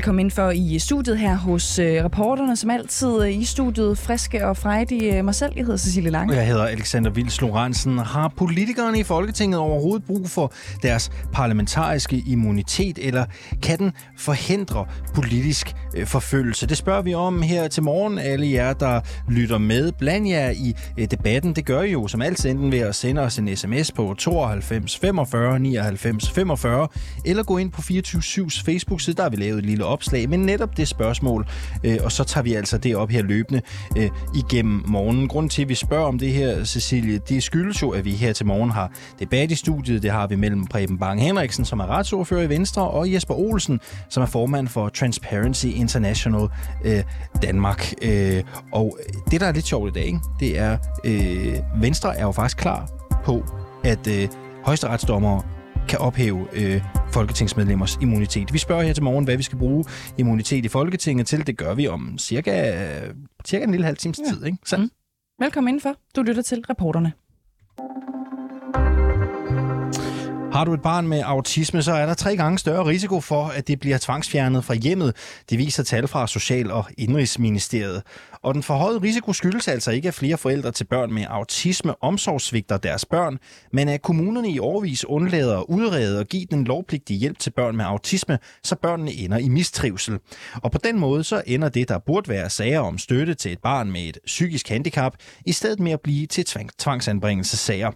Velkommen ind for i studiet her hos øh, reporterne, som altid øh, i studiet, friske og frejdige. Øh, mig selv, jeg hedder Cecilie Lange. Jeg hedder Alexander Vils Lorentzen. Har politikerne i Folketinget overhovedet brug for deres parlamentariske immunitet, eller kan den forhindre politisk øh, forfølgelse? Det spørger vi om her til morgen. Alle jer, der lytter med, bland jer i øh, debatten. Det gør I jo som altid enten ved at sende os en sms på 92 45 99 45, eller gå ind på 24-7's Facebook-side. Der har vi lavet et lille opslag, men netop det spørgsmål, øh, og så tager vi altså det op her løbende øh, igennem morgenen. Grunden til, at vi spørger om det her, Cecilie, det skyldes jo, at vi her til morgen har debat i studiet. Det har vi mellem Preben Bang Henriksen, som er retsordfører i Venstre, og Jesper Olsen, som er formand for Transparency International øh, Danmark. Øh, og det, der er lidt sjovt i dag, ikke? det er, øh, Venstre er jo faktisk klar på, at øh, højesteretsdommere kan ophæve øh, folketingsmedlemmers immunitet. Vi spørger her til morgen, hvad vi skal bruge immunitet i Folketinget til. Det gør vi om cirka, cirka en lille halv times ja. tid. Ikke? Så. Mm. Velkommen indenfor. Du lytter til reporterne. Har du et barn med autisme, så er der tre gange større risiko for, at det bliver tvangsfjernet fra hjemmet. Det viser tal fra Social- og Indrigsministeriet. Og den forhøjede risiko skyldes altså ikke, at flere forældre til børn med autisme omsorgsvigter deres børn, men at kommunerne i årvis undlader at udrede og give den lovpligtige hjælp til børn med autisme, så børnene ender i mistrivsel. Og på den måde så ender det, der burde være sager om støtte til et barn med et psykisk handicap, i stedet med at blive til tvangsanbringelsessager.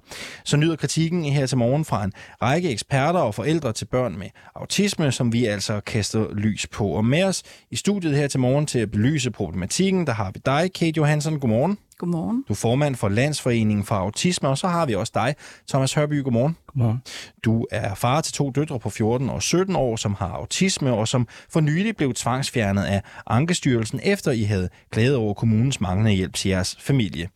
Så nyder kritikken her til morgen fra en række eksperter og forældre til børn med autisme, som vi altså kaster lys på. Og med os i studiet her til morgen til at belyse problematikken, der har vi dig, Kate Johansson. Godmorgen. Godmorgen. Du er formand for Landsforeningen for Autisme, og så har vi også dig, Thomas Hørby. Godmorgen. Godmorgen. Du er far til to døtre på 14 og 17 år, som har autisme, og som for nylig blev tvangsfjernet af Ankestyrelsen, efter I havde klaget over kommunens manglende hjælp til jeres familie.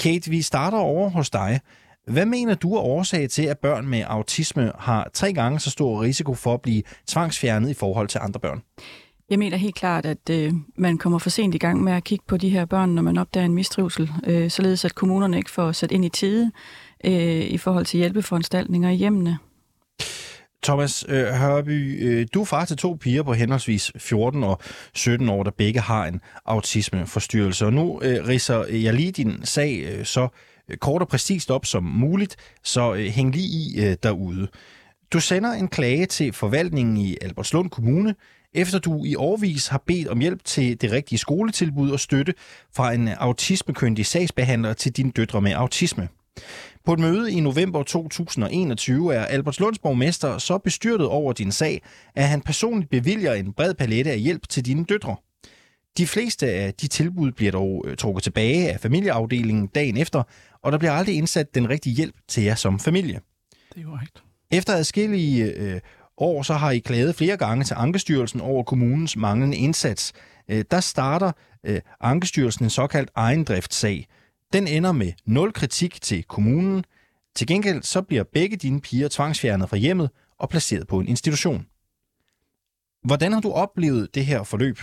Kate, vi starter over hos dig. Hvad mener du er årsag til, at børn med autisme har tre gange så stor risiko for at blive tvangsfjernet i forhold til andre børn? Jeg mener helt klart, at øh, man kommer for sent i gang med at kigge på de her børn, når man opdager en mistrivsel, øh, således at kommunerne ikke får sat ind i tide øh, i forhold til hjælpeforanstaltninger i hjemmene. Thomas øh, Hørby, øh, du er far til to piger på henholdsvis 14 og 17 år, der begge har en autismeforstyrrelse. Og nu øh, riser jeg lige din sag øh, så øh, kort og præcist op som muligt, så øh, hæng lige i øh, derude. Du sender en klage til forvaltningen i Albertslund Kommune, efter du i årvis har bedt om hjælp til det rigtige skoletilbud og støtte fra en autismekyndig sagsbehandler til dine døtre med autisme. På et møde i november 2021 er Albertslunds borgmester så bestyrtet over din sag, at han personligt bevilger en bred palette af hjælp til dine døtre. De fleste af de tilbud bliver dog øh, trukket tilbage af familieafdelingen dagen efter, og der bliver aldrig indsat den rigtige hjælp til jer som familie. Det er jo rigtigt. Efter adskillige øh, år, så har I klaget flere gange til Ankestyrelsen over kommunens manglende indsats. Øh, der starter øh, Ankestyrelsen en såkaldt ejendriftssag. Den ender med nul kritik til kommunen. Til gengæld så bliver begge dine piger tvangsfjernet fra hjemmet og placeret på en institution. Hvordan har du oplevet det her forløb?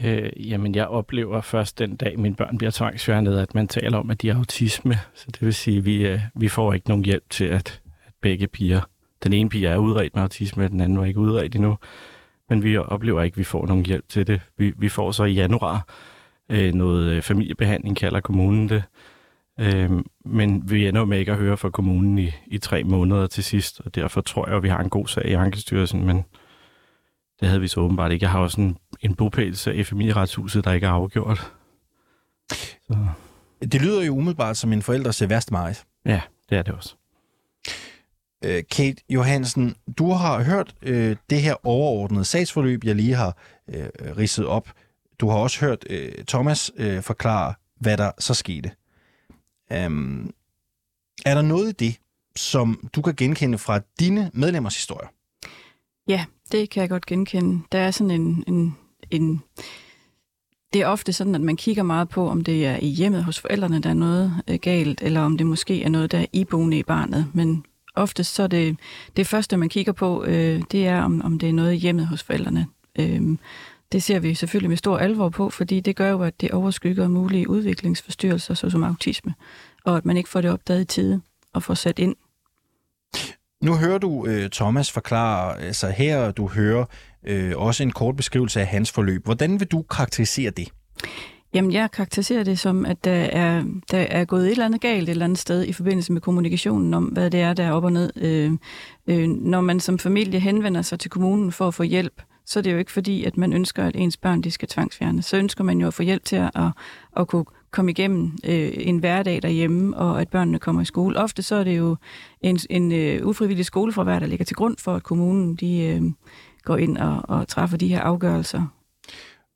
Øh, jamen, jeg oplever først den dag, mine børn bliver tvangsfjernet, at man taler om, at de har autisme. Så det vil sige, at vi, øh, vi får ikke nogen hjælp til, at, at begge piger den ene pige er udredt med autisme, den anden var ikke udredt endnu. Men vi oplever ikke, at vi får nogen hjælp til det. Vi, vi får så i januar øh, noget øh, familiebehandling, kalder kommunen det. Øh, men vi ender med ikke at høre fra kommunen i, i tre måneder til sidst, og derfor tror jeg, at vi har en god sag i Ankestyrelsen, men det havde vi så åbenbart ikke. Jeg har også en, en bopælsag i familieretshuset, der ikke er afgjort. Så. Det lyder jo umiddelbart som en forældres værste meget. Ja, det er det også. Øh, Kate Johansen, du har hørt øh, det her overordnede sagsforløb, jeg lige har øh, ridset op. Du har også hørt øh, Thomas øh, forklare, hvad der så skete. Um, er der noget i det, som du kan genkende fra dine medlemmers historier? Ja, det kan jeg godt genkende. Der er sådan en, en, en det er ofte sådan, at man kigger meget på, om det er i hjemmet hos forældrene, der er noget øh, galt, eller om det måske er noget, der er iboende i barnet. Men oftest så er det, det første, man kigger på, øh, det er, om, om det er noget hjemmet hos forældrene. Øh, det ser vi selvfølgelig med stor alvor på, fordi det gør jo, at det overskygger mulige udviklingsforstyrrelser, såsom autisme, og at man ikke får det opdaget i tide og får sat ind. Nu hører du øh, Thomas forklare, altså her du hører øh, også en kort beskrivelse af hans forløb. Hvordan vil du karakterisere det? Jamen, jeg karakteriserer det som, at der er, der er gået et eller andet galt et eller andet sted i forbindelse med kommunikationen om, hvad det er, der er op og ned. Øh, øh, når man som familie henvender sig til kommunen for at få hjælp, så er det jo ikke fordi, at man ønsker, at ens børn de skal tvangsfjerne. Så ønsker man jo at få hjælp til at, at, at kunne komme igennem øh, en hverdag derhjemme, og at børnene kommer i skole. Ofte så er det jo en, en øh, ufrivillig skolefravær, der ligger til grund for, at kommunen de, øh, går ind og, og træffer de her afgørelser.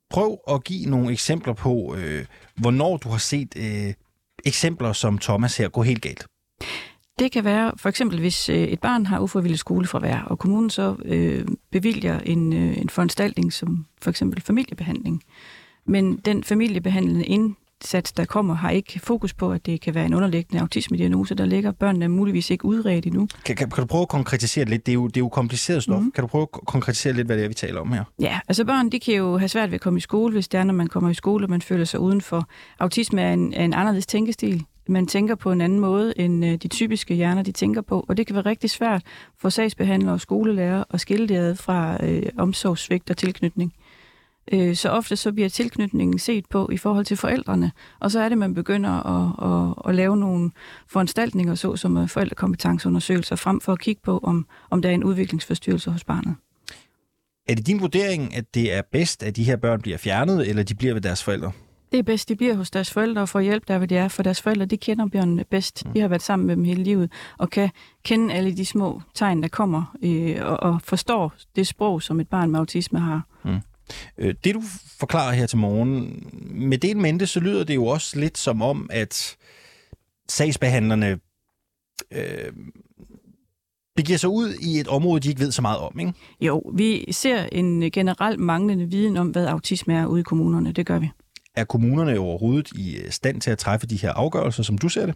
Prøv at give nogle eksempler på, øh, hvornår du har set øh, eksempler som Thomas her gå helt galt. Det kan være for eksempel, hvis øh, et barn har ufrivillig skolefravær, og kommunen så øh, bevilger en, øh, en foranstaltning som for eksempel familiebehandling. Men den familiebehandlende indsats, der kommer, har ikke fokus på, at det kan være en underliggende autisme-diagnose, der ligger. Børnene muligvis ikke udredt endnu. Kan, kan, kan du prøve at konkretisere lidt? Det er jo, det er jo kompliceret stof. Mm. Kan du prøve at konkretisere lidt, hvad det er, vi taler om her? Ja, altså børn, de kan jo have svært ved at komme i skole, hvis det er, når man kommer i skole, og man føler sig udenfor. Autisme er en, er en anderledes tænkestil man tænker på en anden måde, end øh, de typiske hjerner, de tænker på. Og det kan være rigtig svært for sagsbehandlere og skolelærer at skille det ad fra øh, omsorgssvigt og tilknytning. Øh, så ofte så bliver tilknytningen set på i forhold til forældrene, og så er det, man begynder at, at, at lave nogle foranstaltninger, så som forældrekompetenceundersøgelser, frem for at kigge på, om, om der er en udviklingsforstyrrelse hos barnet. Er det din vurdering, at det er bedst, at de her børn bliver fjernet, eller de bliver ved deres forældre? Det er bedst, de bliver hos deres forældre og får hjælp der, hvor de er, for deres forældre, de kender børnene bedst. De har været sammen med dem hele livet, og kan kende alle de små tegn, der kommer, øh, og, og forstår det sprog, som et barn med autisme har. Mm. Øh, det du forklarer her til morgen, med det en mente, så lyder det jo også lidt som om, at sagsbehandlerne øh, begiver sig ud i et område, de ikke ved så meget om, ikke? Jo, vi ser en generelt manglende viden om, hvad autisme er ude i kommunerne. Det gør vi. Er kommunerne overhovedet i stand til at træffe de her afgørelser, som du ser det?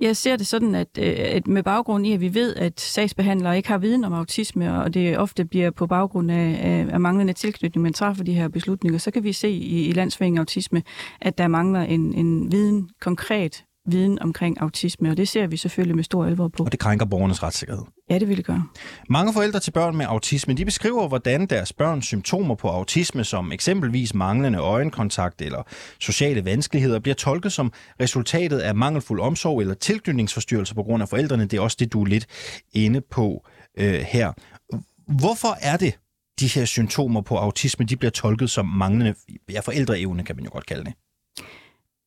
Jeg ser det sådan, at, øh, at med baggrund i, at vi ved, at sagsbehandlere ikke har viden om autisme, og det ofte bliver på baggrund af, af, af manglende tilknytning, man træffer de her beslutninger, så kan vi se i, i Landsforeningen Autisme, at der mangler en, en viden konkret viden omkring autisme, og det ser vi selvfølgelig med stor alvor på. Og det krænker borgernes retssikkerhed. Ja, det vil det gøre. Mange forældre til børn med autisme, de beskriver, hvordan deres børns symptomer på autisme, som eksempelvis manglende øjenkontakt eller sociale vanskeligheder, bliver tolket som resultatet af mangelfuld omsorg eller tilknytningsforstyrrelser på grund af forældrene. Det er også det, du er lidt inde på øh, her. Hvorfor er det, de her symptomer på autisme, de bliver tolket som manglende ja, forældreevne, kan man jo godt kalde det?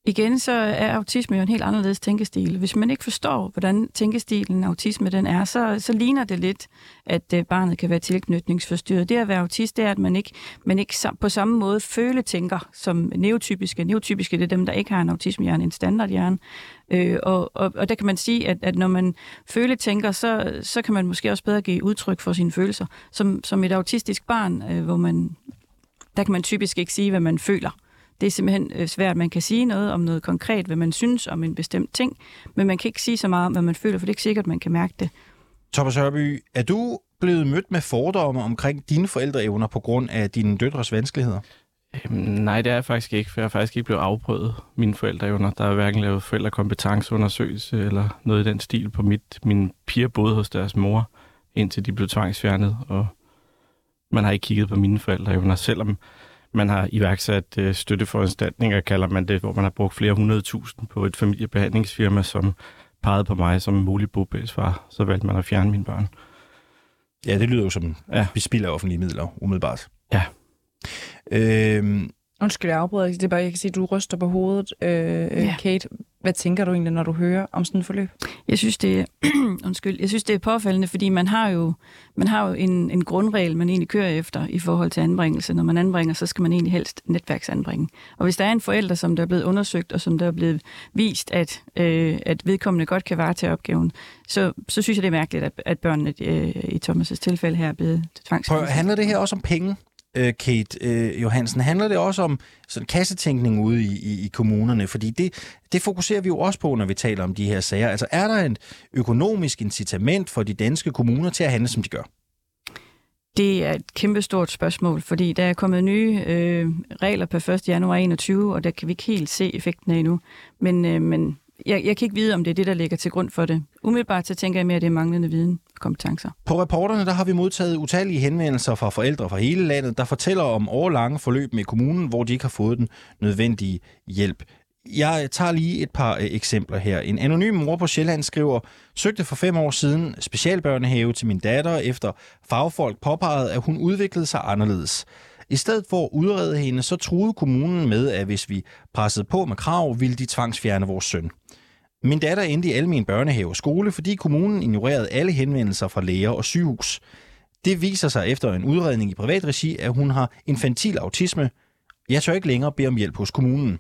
Igen så er autisme jo en helt anderledes tænkestil. Hvis man ikke forstår, hvordan tænkestilen autisme den er, så, så ligner det lidt, at øh, barnet kan være tilknytningsforstyrret. Det at være autist, det er, at man ikke, man ikke på samme måde føle tænker som neotypiske. Neotypiske det er dem, der ikke har en autismehjerne, en standardhjerne. Øh, og, og, og der kan man sige, at, at når man føle tænker, så, så kan man måske også bedre give udtryk for sine følelser. Som, som et autistisk barn, øh, hvor man der kan man typisk ikke sige, hvad man føler. Det er simpelthen øh, svært. Man kan sige noget om noget konkret, hvad man synes om en bestemt ting, men man kan ikke sige så meget om, hvad man føler, for det er ikke sikkert, at man kan mærke det. Thomas Hørby, er du blevet mødt med fordomme omkring dine forældreevner på grund af dine døtres vanskeligheder? Øhm, nej, det er jeg faktisk ikke, for jeg har faktisk ikke blevet afprøvet mine forældreevner. Der er hverken lavet forældrekompetenceundersøgelse eller noget i den stil på mit. Mine piger boede hos deres mor, indtil de blev tvangsfjernet, og man har ikke kigget på mine forældreevner, selvom man har iværksat øh, støtteforanstaltninger, kalder man det, hvor man har brugt flere hundrede tusind på et familiebehandlingsfirma, som pegede på mig som mulig bobælsfar. Så valgte man at fjerne mine børn. Ja, det lyder jo som ja. vi spilder offentlige midler, umiddelbart. Ja. Øhm, Undskyld, jeg afbryder. Det er bare, jeg kan sige, at du ryster på hovedet, øh, ja. Kate. Hvad tænker du egentlig, når du hører om sådan et forløb? Jeg synes, det er, undskyld, jeg synes, det er påfaldende, fordi man har jo, man har jo en, en grundregel, man egentlig kører efter i forhold til anbringelse. Når man anbringer, så skal man egentlig helst netværksanbringe. Og hvis der er en forælder, som der er blevet undersøgt, og som der er blevet vist, at, øh, at vedkommende godt kan varetage opgaven, så, så synes jeg, det er mærkeligt, at, at børnene øh, i Thomas' tilfælde her er blevet tvangsfjernet. Handler det her også om penge? Øh, Kate øh, Johansen, handler det også om sådan kassetænkning ude i, i, i kommunerne? Fordi det, det fokuserer vi jo også på, når vi taler om de her sager. Altså er der et økonomisk incitament for de danske kommuner til at handle, som de gør? Det er et kæmpestort spørgsmål, fordi der er kommet nye øh, regler på 1. januar 21, og der kan vi ikke helt se effekten af endnu. Men, øh, men jeg, jeg kan ikke vide, om det er det, der ligger til grund for det. Umiddelbart så tænker jeg mere, at det er manglende viden og kompetencer. På reporterne der har vi modtaget utallige henvendelser fra forældre fra hele landet, der fortæller om årlange forløb med kommunen, hvor de ikke har fået den nødvendige hjælp. Jeg tager lige et par øh, eksempler her. En anonym mor på Sjælland skriver, søgte for fem år siden specialbørnehave til min datter, efter fagfolk påpegede, at hun udviklede sig anderledes. I stedet for at udrede hende, så troede kommunen med, at hvis vi pressede på med krav, ville de tvangsfjerne vores søn. Min datter endte i almen børnehave og skole, fordi kommunen ignorerede alle henvendelser fra læger og sygehus. Det viser sig efter en udredning i privat regi, at hun har infantil autisme. Jeg tør ikke længere bede om hjælp hos kommunen.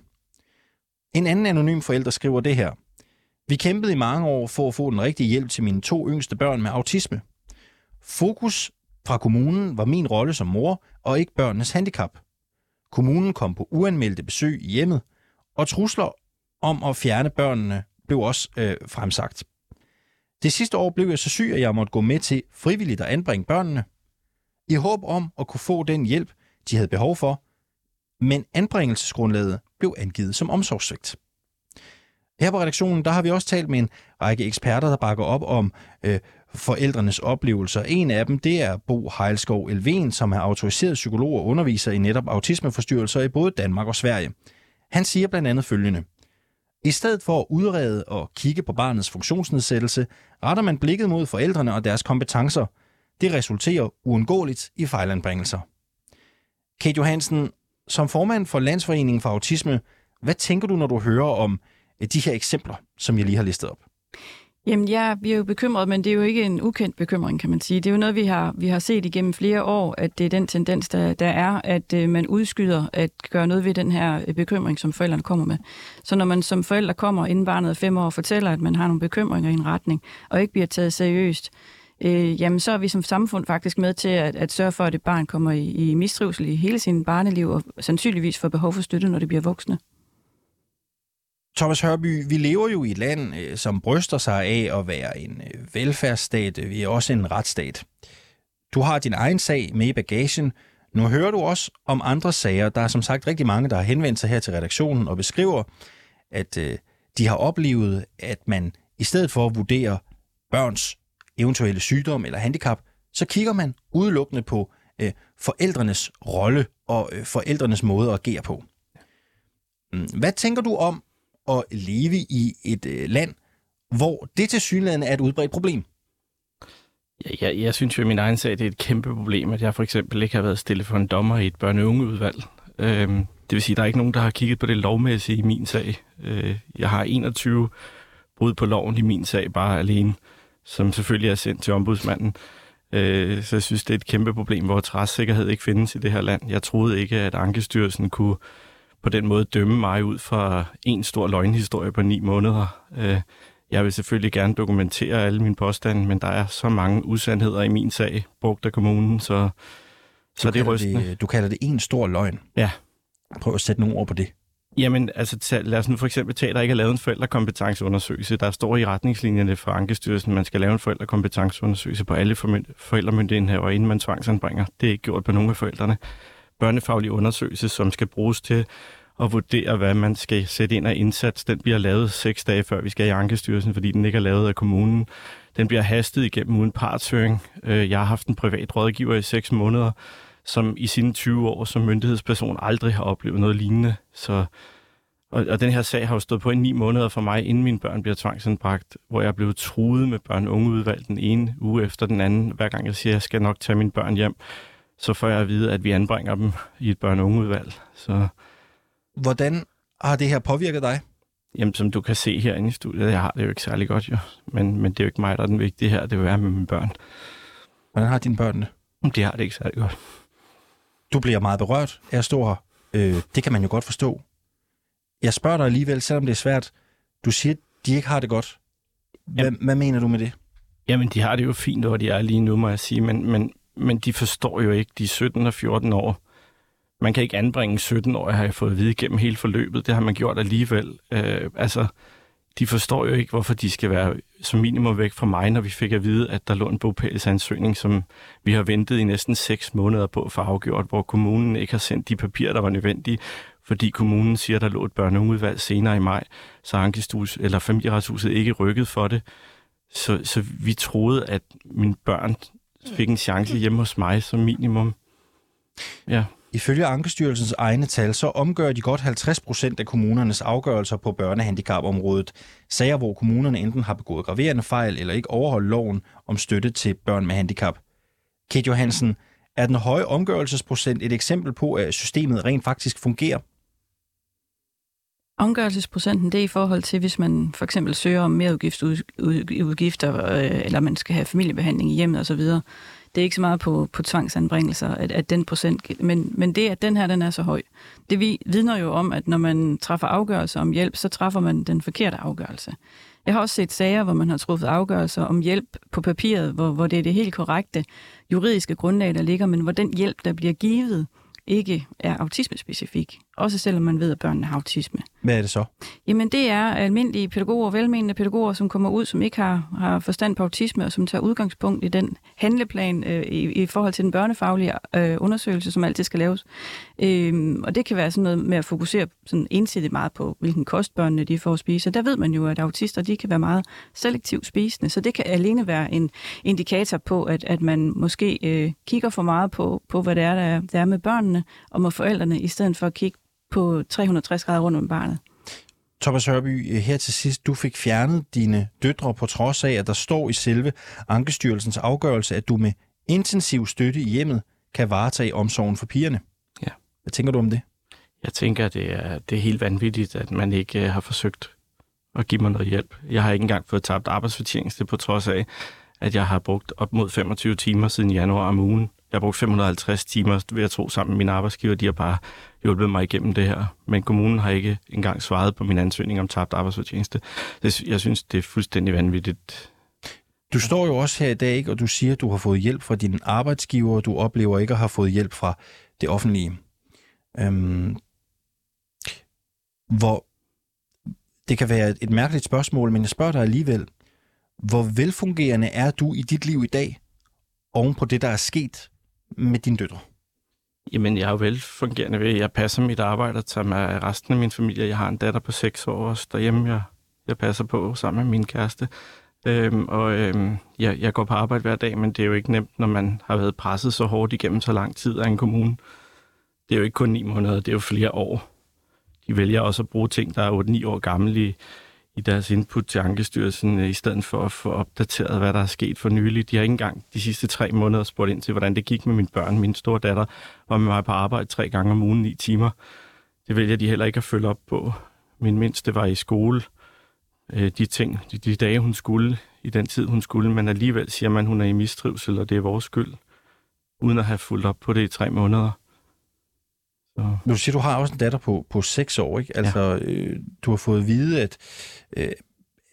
En anden anonym forælder skriver det her. Vi kæmpede i mange år for at få den rigtige hjælp til mine to yngste børn med autisme. Fokus fra kommunen var min rolle som mor og ikke børnenes handicap. Kommunen kom på uanmeldte besøg i hjemmet, og trusler om at fjerne børnene blev også øh, fremsagt. Det sidste år blev jeg så syg, at jeg måtte gå med til frivilligt at anbringe børnene, i håb om at kunne få den hjælp, de havde behov for, men anbringelsesgrundlaget blev angivet som omsorgssvigt. Her på redaktionen, der har vi også talt med en række eksperter, der bakker op om øh, forældrenes oplevelser. En af dem, det er Bo Heilskov Elven, som er autoriseret psykolog og underviser i netop autismeforstyrrelser i både Danmark og Sverige. Han siger blandt andet følgende. I stedet for at udrede og kigge på barnets funktionsnedsættelse, retter man blikket mod forældrene og deres kompetencer. Det resulterer uundgåeligt i fejlanbringelser. Kate Johansen, som formand for Landsforeningen for Autisme, hvad tænker du, når du hører om eh, de her eksempler, som jeg lige har listet op? Jamen ja, vi er jo bekymrede, men det er jo ikke en ukendt bekymring, kan man sige. Det er jo noget, vi har, vi har set igennem flere år, at det er den tendens, der, der er, at øh, man udskyder at gøre noget ved den her øh, bekymring, som forældrene kommer med. Så når man som forældre kommer, inden barnet er fem år, og fortæller, at man har nogle bekymringer i en retning, og ikke bliver taget seriøst, øh, jamen så er vi som samfund faktisk med til at, at sørge for, at et barn kommer i, i mistrivsel i hele sin barneliv, og sandsynligvis får behov for støtte, når det bliver voksne. Thomas Hørby, vi lever jo i et land, øh, som bryster sig af at være en øh, velfærdsstat. Øh, vi er også en retsstat. Du har din egen sag med i bagagen. Nu hører du også om andre sager. Der er som sagt rigtig mange, der har henvendt sig her til redaktionen og beskriver, at øh, de har oplevet, at man i stedet for at vurdere børns eventuelle sygdom eller handicap, så kigger man udelukkende på forældrenes rolle og forældrenes måde at agere på. Mm, hvad tænker du om, at leve i et øh, land, hvor det til synligheden er et udbredt problem? Ja, jeg, jeg synes jo i min egen sag, det er et kæmpe problem, at jeg for eksempel ikke har været stille for en dommer i et børne-ungeudvalg. Øhm, det vil sige, at der er ikke nogen, der har kigget på det lovmæssige i min sag. Øh, jeg har 21 brud på loven i min sag bare alene, som selvfølgelig er sendt til ombudsmanden. Øh, så jeg synes, det er et kæmpe problem, hvor retssikkerhed ikke findes i det her land. Jeg troede ikke, at Ankestyrelsen kunne på den måde dømme mig ud fra en stor løgnhistorie på ni måneder. Øh, jeg vil selvfølgelig gerne dokumentere alle mine påstande, men der er så mange usandheder i min sag, brugt af kommunen, så, så det er rystende. Det, du kalder det en stor løgn? Ja. Prøv at sætte nogle ord på det. Jamen, altså, lad os nu for eksempel tage, at der ikke er lavet en forældrekompetenceundersøgelse. Der står i retningslinjerne for Ankestyrelsen, at man skal lave en forældrekompetenceundersøgelse på alle forældremyndigheder, inden man tvangsanbringer. Det er ikke gjort på nogen af forældrene børnefaglig undersøgelse, som skal bruges til at vurdere, hvad man skal sætte ind af indsats. Den bliver lavet seks dage før vi skal i Ankestyrelsen, fordi den ikke er lavet af kommunen. Den bliver hastet igennem uden partshøring. Øh, jeg har haft en privat rådgiver i seks måneder, som i sine 20 år som myndighedsperson aldrig har oplevet noget lignende. Så, og, og den her sag har jo stået på i ni måneder for mig, inden mine børn bliver tvangsanbragt, hvor jeg er blevet truet med børn-ungeudvalg den ene uge efter den anden, hver gang jeg siger, at jeg skal nok tage mine børn hjem så får jeg at vide, at vi anbringer dem i et børne- ungeudvalg. Så... Hvordan har det her påvirket dig? Jamen, som du kan se herinde i studiet, jeg har det jo ikke særlig godt, jo. Men, men det er jo ikke mig, der er den vigtige her. Det er være med mine børn. Hvordan har dine børn det? De har det ikke særlig godt. Du bliver meget berørt af at stå her. Øh, det kan man jo godt forstå. Jeg spørger dig alligevel, selvom det er svært. Du siger, at de ikke har det godt. Hvad, hvad mener du med det? Jamen, de har det jo fint, hvor de er lige nu, må jeg sige. Men, men men de forstår jo ikke, de er 17 og 14 år. Man kan ikke anbringe 17 år, har jeg fået at vide gennem hele forløbet. Det har man gjort alligevel. Øh, altså, de forstår jo ikke, hvorfor de skal være som minimum væk fra mig, når vi fik at vide, at der lå en bogpælsansøgning, som vi har ventet i næsten 6 måneder på for afgjort, hvor kommunen ikke har sendt de papirer, der var nødvendige, fordi kommunen siger, at der lå et børneudvalg senere i maj, så Ankestus eller familieretshuset ikke rykket for det. Så, så vi troede, at mine børn fik en chance hjemme hos mig som minimum. Ja. Ifølge Ankestyrelsens egne tal, så omgør de godt 50 procent af kommunernes afgørelser på børnehandicapområdet. Sager, hvor kommunerne enten har begået graverende fejl eller ikke overholdt loven om støtte til børn med handicap. Kate Johansen, er den høje omgørelsesprocent et eksempel på, at systemet rent faktisk fungerer? Omgørelsesprocenten, det er i forhold til, hvis man for eksempel søger om mere udgifter, øh, eller man skal have familiebehandling i hjemmet osv. Det er ikke så meget på, på tvangsanbringelser, at, at den procent, men, men det, at den her den er så høj, det vi vidner jo om, at når man træffer afgørelser om hjælp, så træffer man den forkerte afgørelse. Jeg har også set sager, hvor man har truffet afgørelser om hjælp på papiret, hvor, hvor det er det helt korrekte juridiske grundlag, der ligger, men hvor den hjælp, der bliver givet, ikke er autismespecifik. Også selvom man ved, at børnene har autisme. Hvad er det så? Jamen det er almindelige pædagoger, velmenende pædagoger, som kommer ud, som ikke har, har forstand på autisme, og som tager udgangspunkt i den handleplan øh, i, i forhold til den børnefaglige øh, undersøgelse, som altid skal laves. Øh, og det kan være sådan noget med at fokusere sådan ensidigt meget på, hvilken kost børnene de får at spise. Og der ved man jo, at autister de kan være meget selektivt spisende, så det kan alene være en indikator på, at, at man måske øh, kigger for meget på, på hvad det er, der er, der er med børnene og med forældrene, i stedet for at kigge på 360 grader rundt om barnet. Thomas Hørby, her til sidst, du fik fjernet dine døtre på trods af, at der står i selve Ankestyrelsens afgørelse, at du med intensiv støtte i hjemmet kan varetage omsorgen for pigerne. Ja. Hvad tænker du om det? Jeg tænker, det er, det er helt vanvittigt, at man ikke uh, har forsøgt at give mig noget hjælp. Jeg har ikke engang fået tabt arbejdsfortjeneste på trods af, at jeg har brugt op mod 25 timer siden januar om ugen jeg har brugt 550 timer ved at tro sammen med min arbejdsgiver. De har bare hjulpet mig igennem det her. Men kommunen har ikke engang svaret på min ansøgning om tabt arbejdsfortjeneste. Jeg synes, det er fuldstændig vanvittigt. Du står jo også her i dag, ikke, og du siger, at du har fået hjælp fra din arbejdsgiver, og du oplever ikke at have fået hjælp fra det offentlige. Øhm, hvor det kan være et mærkeligt spørgsmål, men jeg spørger dig alligevel. Hvor velfungerende er du i dit liv i dag, oven på det, der er sket med dine døtre? Jamen, jeg er jo velfungerende ved, jeg passer mit arbejde og tager med resten af min familie. Jeg har en datter på 6 år også derhjemme, jeg, jeg passer på sammen med min kæreste. Øhm, og øhm, jeg, jeg går på arbejde hver dag, men det er jo ikke nemt, når man har været presset så hårdt igennem så lang tid af en kommune. Det er jo ikke kun ni måneder, det er jo flere år. De vælger også at bruge ting, der er 8-9 år gamle i, i deres input til Ankestyrelsen, øh, i stedet for at få opdateret, hvad der er sket for nylig. De har ikke engang de sidste tre måneder spurgt ind til, hvordan det gik med mine børn. Min store datter var med mig på arbejde tre gange om ugen, ni timer. Det vælger de heller ikke at følge op på. Min mindste var i skole. Øh, de ting, de, de dage, hun skulle, i den tid, hun skulle, men alligevel siger man, hun er i mistrivsel, og det er vores skyld, uden at have fulgt op på det i tre måneder. Så. Du siger, du har også en datter på, på 6 år, ikke? Altså, ja. øh, du har fået at vide, at øh,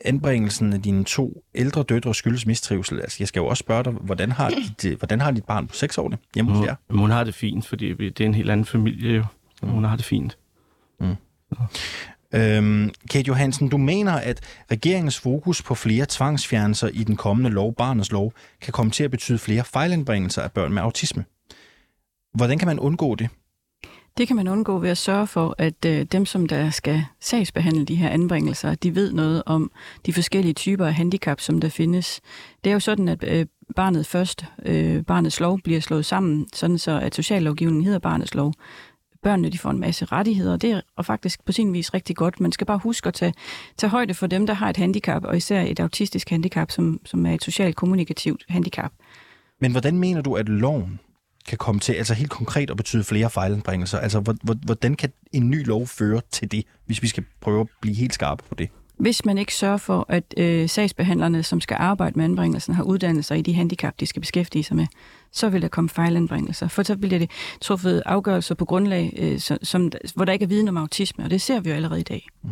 anbringelsen af dine to ældre døtre skyldes mistrivsel. Altså, jeg skal jo også spørge dig, hvordan har dit, øh, hvordan har dit barn på 6 år det hjemme hos jer? Hun har det fint, fordi det er en helt anden familie jo. Mm. Hun har det fint. Mm. Øhm, Kate Johansen, du mener, at regeringens fokus på flere tvangsfjernelser i den kommende lov, Barnets Lov, kan komme til at betyde flere fejlanbringelser af børn med autisme. Hvordan kan man undgå det? Det kan man undgå ved at sørge for, at øh, dem, som der skal sagsbehandle de her anbringelser, de ved noget om de forskellige typer af handicap, som der findes. Det er jo sådan, at øh, barnet først, øh, barnets lov, bliver slået sammen, sådan så at sociallovgivningen hedder barnets lov. Børnene de får en masse rettigheder, og det er faktisk på sin vis rigtig godt. Man skal bare huske at tage, tage højde for dem, der har et handicap, og især et autistisk handicap, som, som er et socialt kommunikativt handicap. Men hvordan mener du, at loven kan komme til, altså helt konkret at betyde flere fejlanbringelser? Altså, hvordan kan en ny lov føre til det, hvis vi skal prøve at blive helt skarpe på det? Hvis man ikke sørger for, at øh, sagsbehandlerne, som skal arbejde med anbringelsen, har uddannelser i de handicap, de skal beskæftige sig med, så vil der komme fejlanbringelser. For så bliver det truffet afgørelser på grundlag, øh, som, hvor der ikke er viden om autisme, og det ser vi jo allerede i dag. Mm.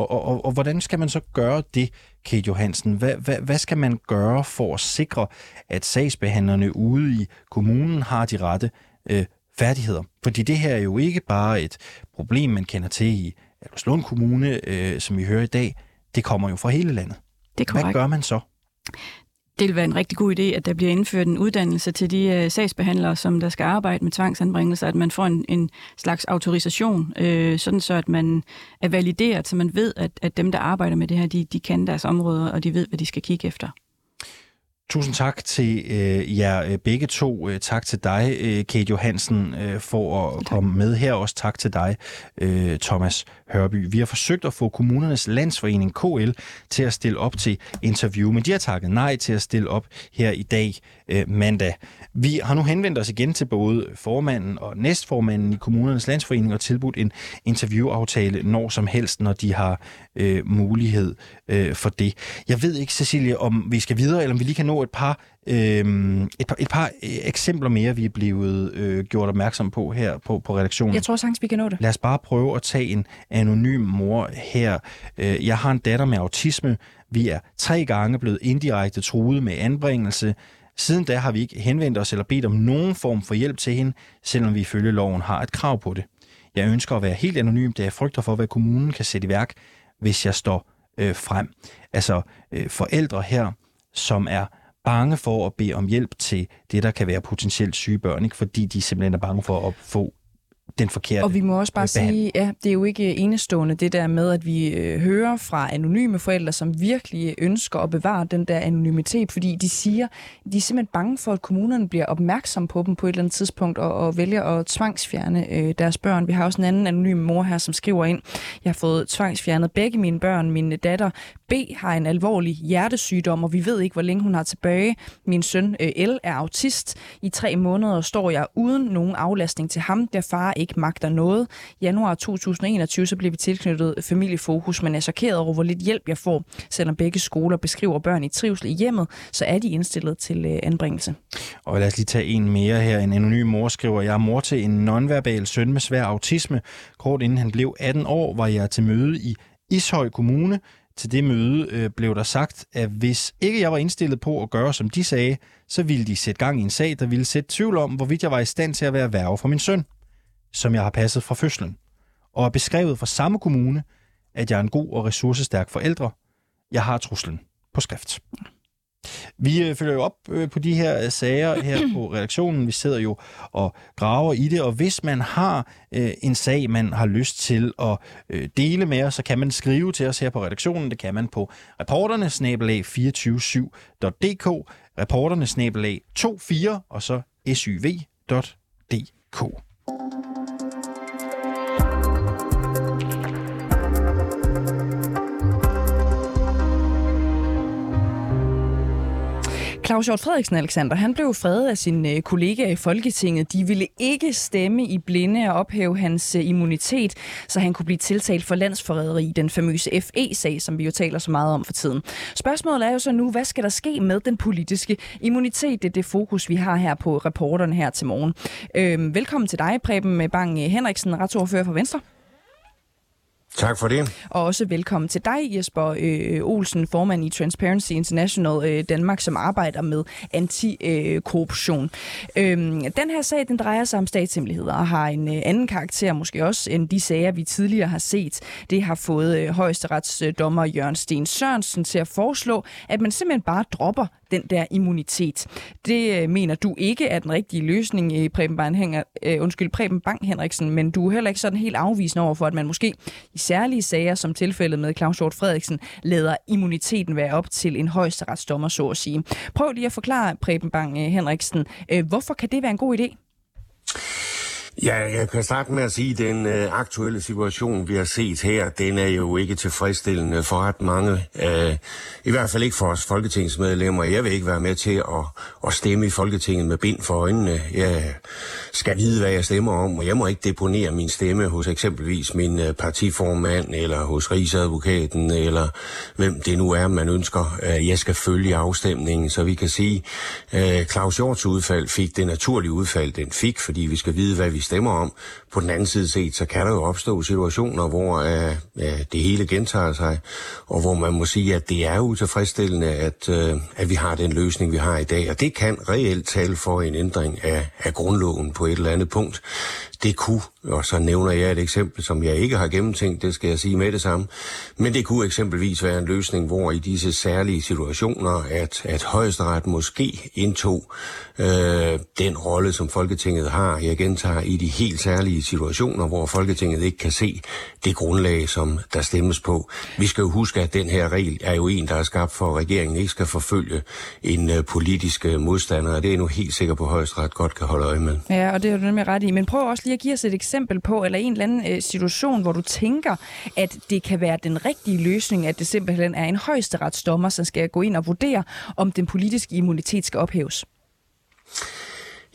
Og, og, og, og hvordan skal man så gøre det, Kate Johansen? Hvad, hvad, hvad skal man gøre for at sikre, at sagsbehandlerne ude i kommunen har de rette øh, færdigheder? Fordi det her er jo ikke bare et problem, man kender til i Albertslund Kommune, øh, som vi hører i dag. Det kommer jo fra hele landet. Det er Hvad gør man så? Det vil være en rigtig god idé, at der bliver indført en uddannelse til de øh, sagsbehandlere, som der skal arbejde med tvangsanbringelser, at man får en, en slags autorisation, øh, sådan så at man er valideret, så man ved, at, at dem, der arbejder med det her, de, de kan deres områder, og de ved, hvad de skal kigge efter. Tusind tak til øh, jer øh, begge to. Øh, tak til dig, øh, Kate Johansen, øh, for at tak. komme med her. Også tak til dig, øh, Thomas Hørby. Vi har forsøgt at få kommunernes landsforening KL til at stille op til interview, men de har takket nej til at stille op her i dag øh, mandag. Vi har nu henvendt os igen til både formanden og næstformanden i kommunernes landsforening og tilbudt en interviewaftale når som helst, når de har øh, mulighed øh, for det. Jeg ved ikke, Cecilie, om vi skal videre, eller om vi lige kan nå et par, øh, et par, et par øh, eksempler mere, vi er blevet øh, gjort opmærksom på her på, på redaktionen. Jeg tror sagtens, vi kan nå det. Lad os bare prøve at tage en anonym mor her. Øh, jeg har en datter med autisme. Vi er tre gange blevet indirekte truet med anbringelse. Siden da har vi ikke henvendt os eller bedt om nogen form for hjælp til hende, selvom vi ifølge loven har et krav på det. Jeg ønsker at være helt anonym, da jeg frygter for, hvad kommunen kan sætte i værk, hvis jeg står øh, frem. Altså øh, forældre her, som er bange for at bede om hjælp til det, der kan være potentielt syge børn, ikke? fordi de simpelthen er bange for at få den forkerte Og vi må også bare behandling. sige, ja, det er jo ikke enestående det der med, at vi øh, hører fra anonyme forældre, som virkelig ønsker at bevare den der anonymitet, fordi de siger, de er simpelthen bange for, at kommunerne bliver opmærksom på dem på et eller andet tidspunkt og, og vælger at tvangsfjerne øh, deres børn. Vi har også en anden anonym mor her, som skriver ind, jeg har fået tvangsfjernet begge mine børn. Min datter B har en alvorlig hjertesygdom, og vi ved ikke, hvor længe hun har tilbage. Min søn øh, L er autist. I tre måneder står jeg uden nogen aflastning til ham, der far ikke magter noget. Januar 2021 så blev vi tilknyttet familiefokus, men er chokeret over, hvor lidt hjælp jeg får. Selvom begge skoler beskriver børn i trivsel i hjemmet, så er de indstillet til øh, anbringelse. Og lad os lige tage en mere her. En anonym mor skriver, jeg er mor til en nonverbal søn med svær autisme. Kort inden han blev 18 år, var jeg til møde i Ishøj Kommune. Til det møde øh, blev der sagt, at hvis ikke jeg var indstillet på at gøre, som de sagde, så ville de sætte gang i en sag, der ville sætte tvivl om, hvorvidt jeg var i stand til at være værve for min søn som jeg har passet fra fødslen, og er beskrevet fra samme kommune, at jeg er en god og ressourcestærk forældre. Jeg har truslen på skrift. Vi øh, følger jo op øh, på de her øh, sager her på redaktionen. Vi sidder jo og graver i det, og hvis man har en sag, man har lyst til at dele med os, så kan man skrive til os her på redaktionen. Det kan man på reporterne 247.dk, reporterne 24 og så syv.dk. Claus Hjort Frederiksen, Alexander, han blev fredet af sin øh, kollega i Folketinget. De ville ikke stemme i blinde og ophæve hans øh, immunitet, så han kunne blive tiltalt for landsforræderi i den famøse FE-sag, som vi jo taler så meget om for tiden. Spørgsmålet er jo så nu, hvad skal der ske med den politiske immunitet? Det er det fokus, vi har her på reporterne her til morgen. Øhm, velkommen til dig, Preben Bang Henriksen, retsordfører for Venstre. Tak for det. Og også velkommen til dig, Jesper øh, Olsen, formand i Transparency International øh, Danmark, som arbejder med antikorruption. Øh, den her sag, den drejer sig om statshemmeligheder og har en øh, anden karakter, måske også, end de sager, vi tidligere har set. Det har fået øh, højesteretsdommer Jørgen Sten Sørensen til at foreslå, at man simpelthen bare dropper den der immunitet. Det øh, mener du ikke er den rigtige løsning, i Preben Bang, Henrik, øh, undskyld, Preben Bang Henriksen, men du er heller ikke sådan helt afvisende over for, at man måske i særlige sager, som tilfældet med Claus Hjort Frederiksen, lader immuniteten være op til en højesteretsdommer, så at sige. Prøv lige at forklare, Preben Bang øh, Henriksen, øh, hvorfor kan det være en god idé? Ja, jeg kan starte med at sige, at den øh, aktuelle situation, vi har set her, den er jo ikke tilfredsstillende for ret mange. Øh, I hvert fald ikke for os folketingsmedlemmer. Jeg vil ikke være med til at, at stemme i Folketinget med bind for øjnene. Jeg skal vide, hvad jeg stemmer om, og jeg må ikke deponere min stemme hos eksempelvis min øh, partiformand, eller hos Rigsadvokaten, eller hvem det nu er, man ønsker. Øh, jeg skal følge afstemningen, så vi kan sige, øh, Claus Hjorts udfald fik det naturlige udfald, den fik, fordi vi skal vide, hvad vi stemmer om. På den anden side set, så kan der jo opstå situationer, hvor øh, det hele gentager sig, og hvor man må sige, at det er utilfredsstillende, at, øh, at vi har den løsning, vi har i dag. Og det kan reelt tale for en ændring af, af grundloven på et eller andet punkt det kunne, og så nævner jeg et eksempel, som jeg ikke har gennemtænkt, det skal jeg sige med det samme, men det kunne eksempelvis være en løsning, hvor i disse særlige situationer, at, at højesteret måske indtog øh, den rolle, som Folketinget har, jeg gentager, i de helt særlige situationer, hvor Folketinget ikke kan se det grundlag, som der stemmes på. Vi skal jo huske, at den her regel er jo en, der er skabt for, at regeringen ikke skal forfølge en øh, politisk øh, modstander, og det er nu helt sikker på, at højesteret godt kan holde øje med. Ja, og det er du nemlig ret i. Men prøv også lige at give os et eksempel på, eller en eller anden øh, situation, hvor du tænker, at det kan være den rigtige løsning, at det simpelthen er en højesteretsdommer, som skal gå ind og vurdere, om den politiske immunitet skal ophæves.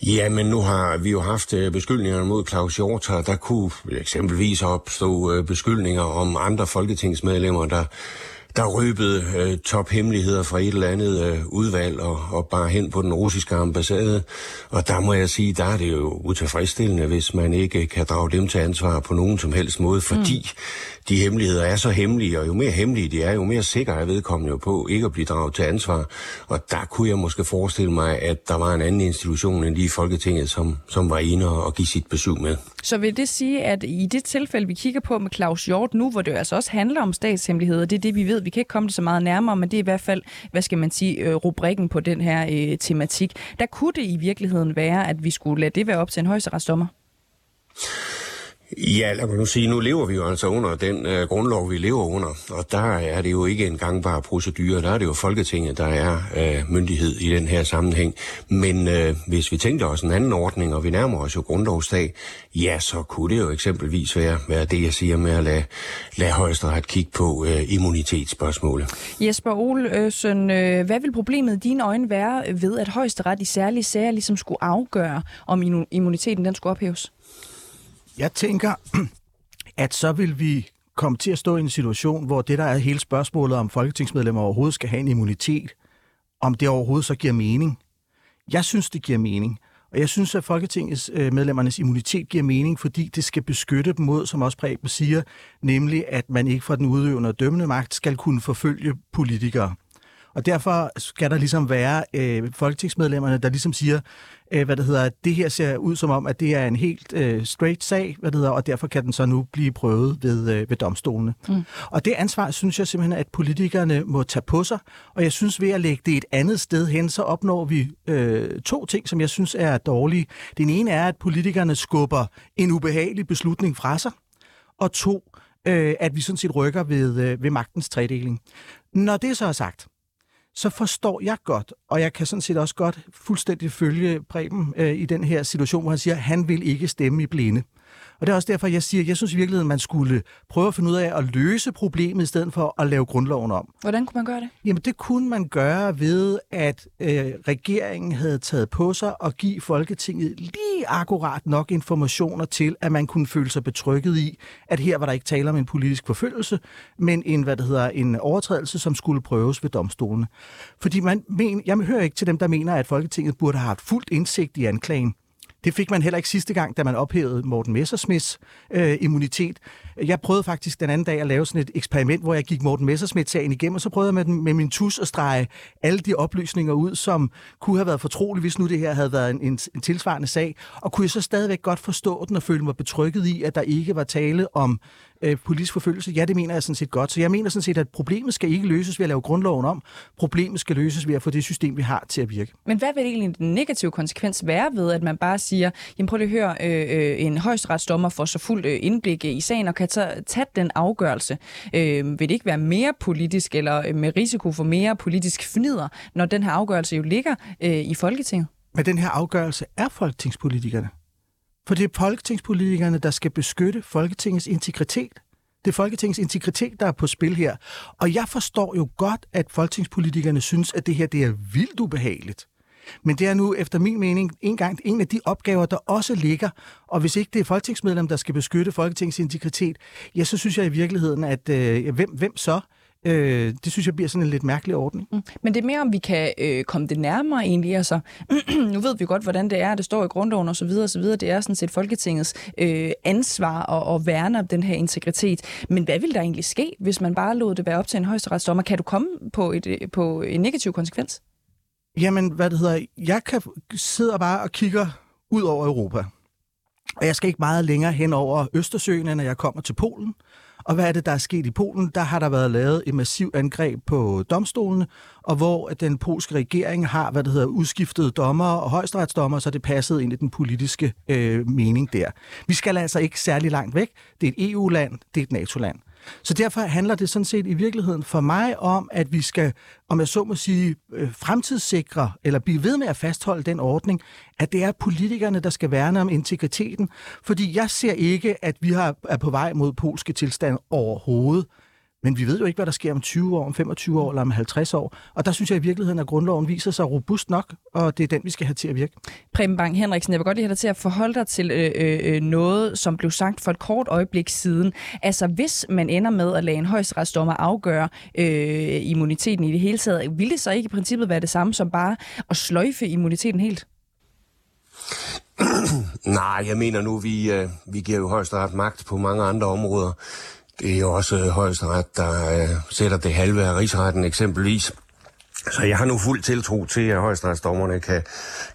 Ja, men nu har vi jo haft øh, beskyldninger mod Claus Hjort, der kunne eksempelvis opstå øh, beskyldninger om andre folketingsmedlemmer, der der røbede øh, tophemmeligheder fra et eller andet øh, udvalg og, og bare hen på den russiske ambassade. Og der må jeg sige, der er det jo utilfredsstillende, hvis man ikke øh, kan drage dem til ansvar på nogen som helst måde, fordi mm de hemmeligheder er så hemmelige, og jo mere hemmelige de er, jo mere sikker er vedkommende jo på ikke at blive draget til ansvar. Og der kunne jeg måske forestille mig, at der var en anden institution end lige Folketinget, som, som var inde og give sit besøg med. Så vil det sige, at i det tilfælde, vi kigger på med Claus Hjort nu, hvor det jo altså også handler om statshemmeligheder, det er det, vi ved. Vi kan ikke komme det så meget nærmere, men det er i hvert fald, hvad skal man sige, øh, rubrikken på den her øh, tematik. Der kunne det i virkeligheden være, at vi skulle lade det være op til en højesteretsdommer? Ja, lad mig nu sige, nu lever vi jo altså under den øh, grundlov, vi lever under, og der er det jo ikke en gangbar procedure, der er det jo Folketinget, der er øh, myndighed i den her sammenhæng. Men øh, hvis vi tænker os en anden ordning, og vi nærmer os jo grundlovsdag, ja, så kunne det jo eksempelvis være, være det, jeg siger med at lade, lade højesteret kigge på øh, immunitetsspørgsmålet. Jesper Olsen, øh, hvad vil problemet i dine øjne være ved, at højesteret i særlige sager ligesom skulle afgøre, om immuniteten den skulle ophæves? Jeg tænker, at så vil vi komme til at stå i en situation, hvor det, der er hele spørgsmålet om folketingsmedlemmer overhovedet skal have en immunitet, om det overhovedet så giver mening. Jeg synes, det giver mening. Og jeg synes, at Folketingets øh, medlemmernes immunitet giver mening, fordi det skal beskytte dem mod, som også Preben siger, nemlig at man ikke fra den udøvende og dømmende magt skal kunne forfølge politikere. Og derfor skal der ligesom være øh, folketingsmedlemmerne, der ligesom siger, øh, hvad det hedder, det her ser ud som om, at det er en helt øh, straight sag, hvad det hedder, og derfor kan den så nu blive prøvet ved, øh, ved domstolene. Mm. Og det ansvar synes jeg simpelthen, at politikerne må tage på sig, og jeg synes ved at lægge det et andet sted hen, så opnår vi øh, to ting, som jeg synes er dårlige. Den ene er, at politikerne skubber en ubehagelig beslutning fra sig, og to, øh, at vi sådan set rykker ved, øh, ved magtens tredeling. Når det så er sagt, så forstår jeg godt, og jeg kan sådan set også godt fuldstændig følge Preben øh, i den her situation, hvor han siger, at han vil ikke stemme i blinde. Og det er også derfor, jeg siger, at jeg synes i virkeligheden, man skulle prøve at finde ud af at løse problemet, i stedet for at lave grundloven om. Hvordan kunne man gøre det? Jamen, det kunne man gøre ved, at øh, regeringen havde taget på sig og give Folketinget lige akkurat nok informationer til, at man kunne føle sig betrykket i, at her var der ikke tale om en politisk forfølgelse, men en, hvad det hedder, en overtrædelse, som skulle prøves ved domstolene. Fordi man men, jeg hører ikke til dem, der mener, at Folketinget burde have haft fuldt indsigt i anklagen. Det fik man heller ikke sidste gang, da man ophævede Morten Messersmiths øh, immunitet. Jeg prøvede faktisk den anden dag at lave sådan et eksperiment, hvor jeg gik Morten Messersmith-sagen igennem, og så prøvede jeg med, med min tus at strege alle de oplysninger ud, som kunne have været fortrolige, hvis nu det her havde været en, en, en tilsvarende sag. Og kunne jeg så stadigvæk godt forstå den og føle mig betrykket i, at der ikke var tale om øh, politisk forfølgelse? Ja, det mener jeg sådan set godt. Så jeg mener sådan set, at problemet skal ikke løses ved at lave grundloven om. Problemet skal løses ved at få det system, vi har, til at virke. Men hvad vil egentlig den negative konsekvens være ved, at man bare siger, jamen prøv lige at høre, øh, øh, en højesteretsdommer får så fuldt øh, indblik i sagen og kan tage, tage den afgørelse. Øh, vil det ikke være mere politisk eller øh, med risiko for mere politisk fnider, når den her afgørelse jo ligger øh, i Folketinget? Men den her afgørelse er folketingspolitikerne. For det er folketingspolitikerne, der skal beskytte Folketingets integritet. Det er Folketingets integritet, der er på spil her. Og jeg forstår jo godt, at folketingspolitikerne synes, at det her det er vildt ubehageligt. Men det er nu efter min mening en gang en af de opgaver, der også ligger. Og hvis ikke det er folketingsmedlem, der skal beskytte Folketingets integritet, ja, så synes jeg i virkeligheden, at øh, hvem, hvem så? Øh, det synes jeg bliver sådan en lidt mærkelig ordning. Mm. Men det er mere, om vi kan øh, komme det nærmere egentlig. Altså, nu ved vi godt, hvordan det er. Det står i grundloven osv. osv. Det er sådan set Folketingets øh, ansvar at, at værne om den her integritet. Men hvad vil der egentlig ske, hvis man bare lod det være op til en højesteretsdommer? Kan du komme på, et, øh, på en negativ konsekvens? Jamen, hvad det hedder, jeg kan sidde bare og kigger ud over Europa. Og jeg skal ikke meget længere hen over Østersøen, når jeg kommer til Polen. Og hvad er det, der er sket i Polen? Der har der været lavet et massivt angreb på domstolene, og hvor den polske regering har, hvad det hedder, udskiftet dommer og højesteretsdommer, så det passede ind i den politiske øh, mening der. Vi skal altså ikke særlig langt væk. Det er et EU-land, det er et NATO-land. Så derfor handler det sådan set i virkeligheden for mig om, at vi skal, om jeg så må sige, øh, fremtidssikre eller blive ved med at fastholde den ordning, at det er politikerne, der skal værne om integriteten. Fordi jeg ser ikke, at vi har, er på vej mod polske tilstand overhovedet. Men vi ved jo ikke, hvad der sker om 20 år, om 25 år eller om 50 år. Og der synes jeg i virkeligheden, at grundloven viser sig robust nok, og det er den, vi skal have til at virke. Preben Bang Henriksen, jeg vil godt lige have dig til at forholde dig til øh, øh, øh, noget, som blev sagt for et kort øjeblik siden. Altså, hvis man ender med at lade en højesteretsdommer afgøre øh, immuniteten i det hele taget, vil det så ikke i princippet være det samme som bare at sløjfe immuniteten helt? Nej, jeg mener nu, vi, øh, vi giver jo højesteret magt på mange andre områder. Det er jo også højesteret, der øh, sætter det halve af rigsretten eksempelvis. Så jeg har nu fuld tiltro til, at højesteretsdommerne kan,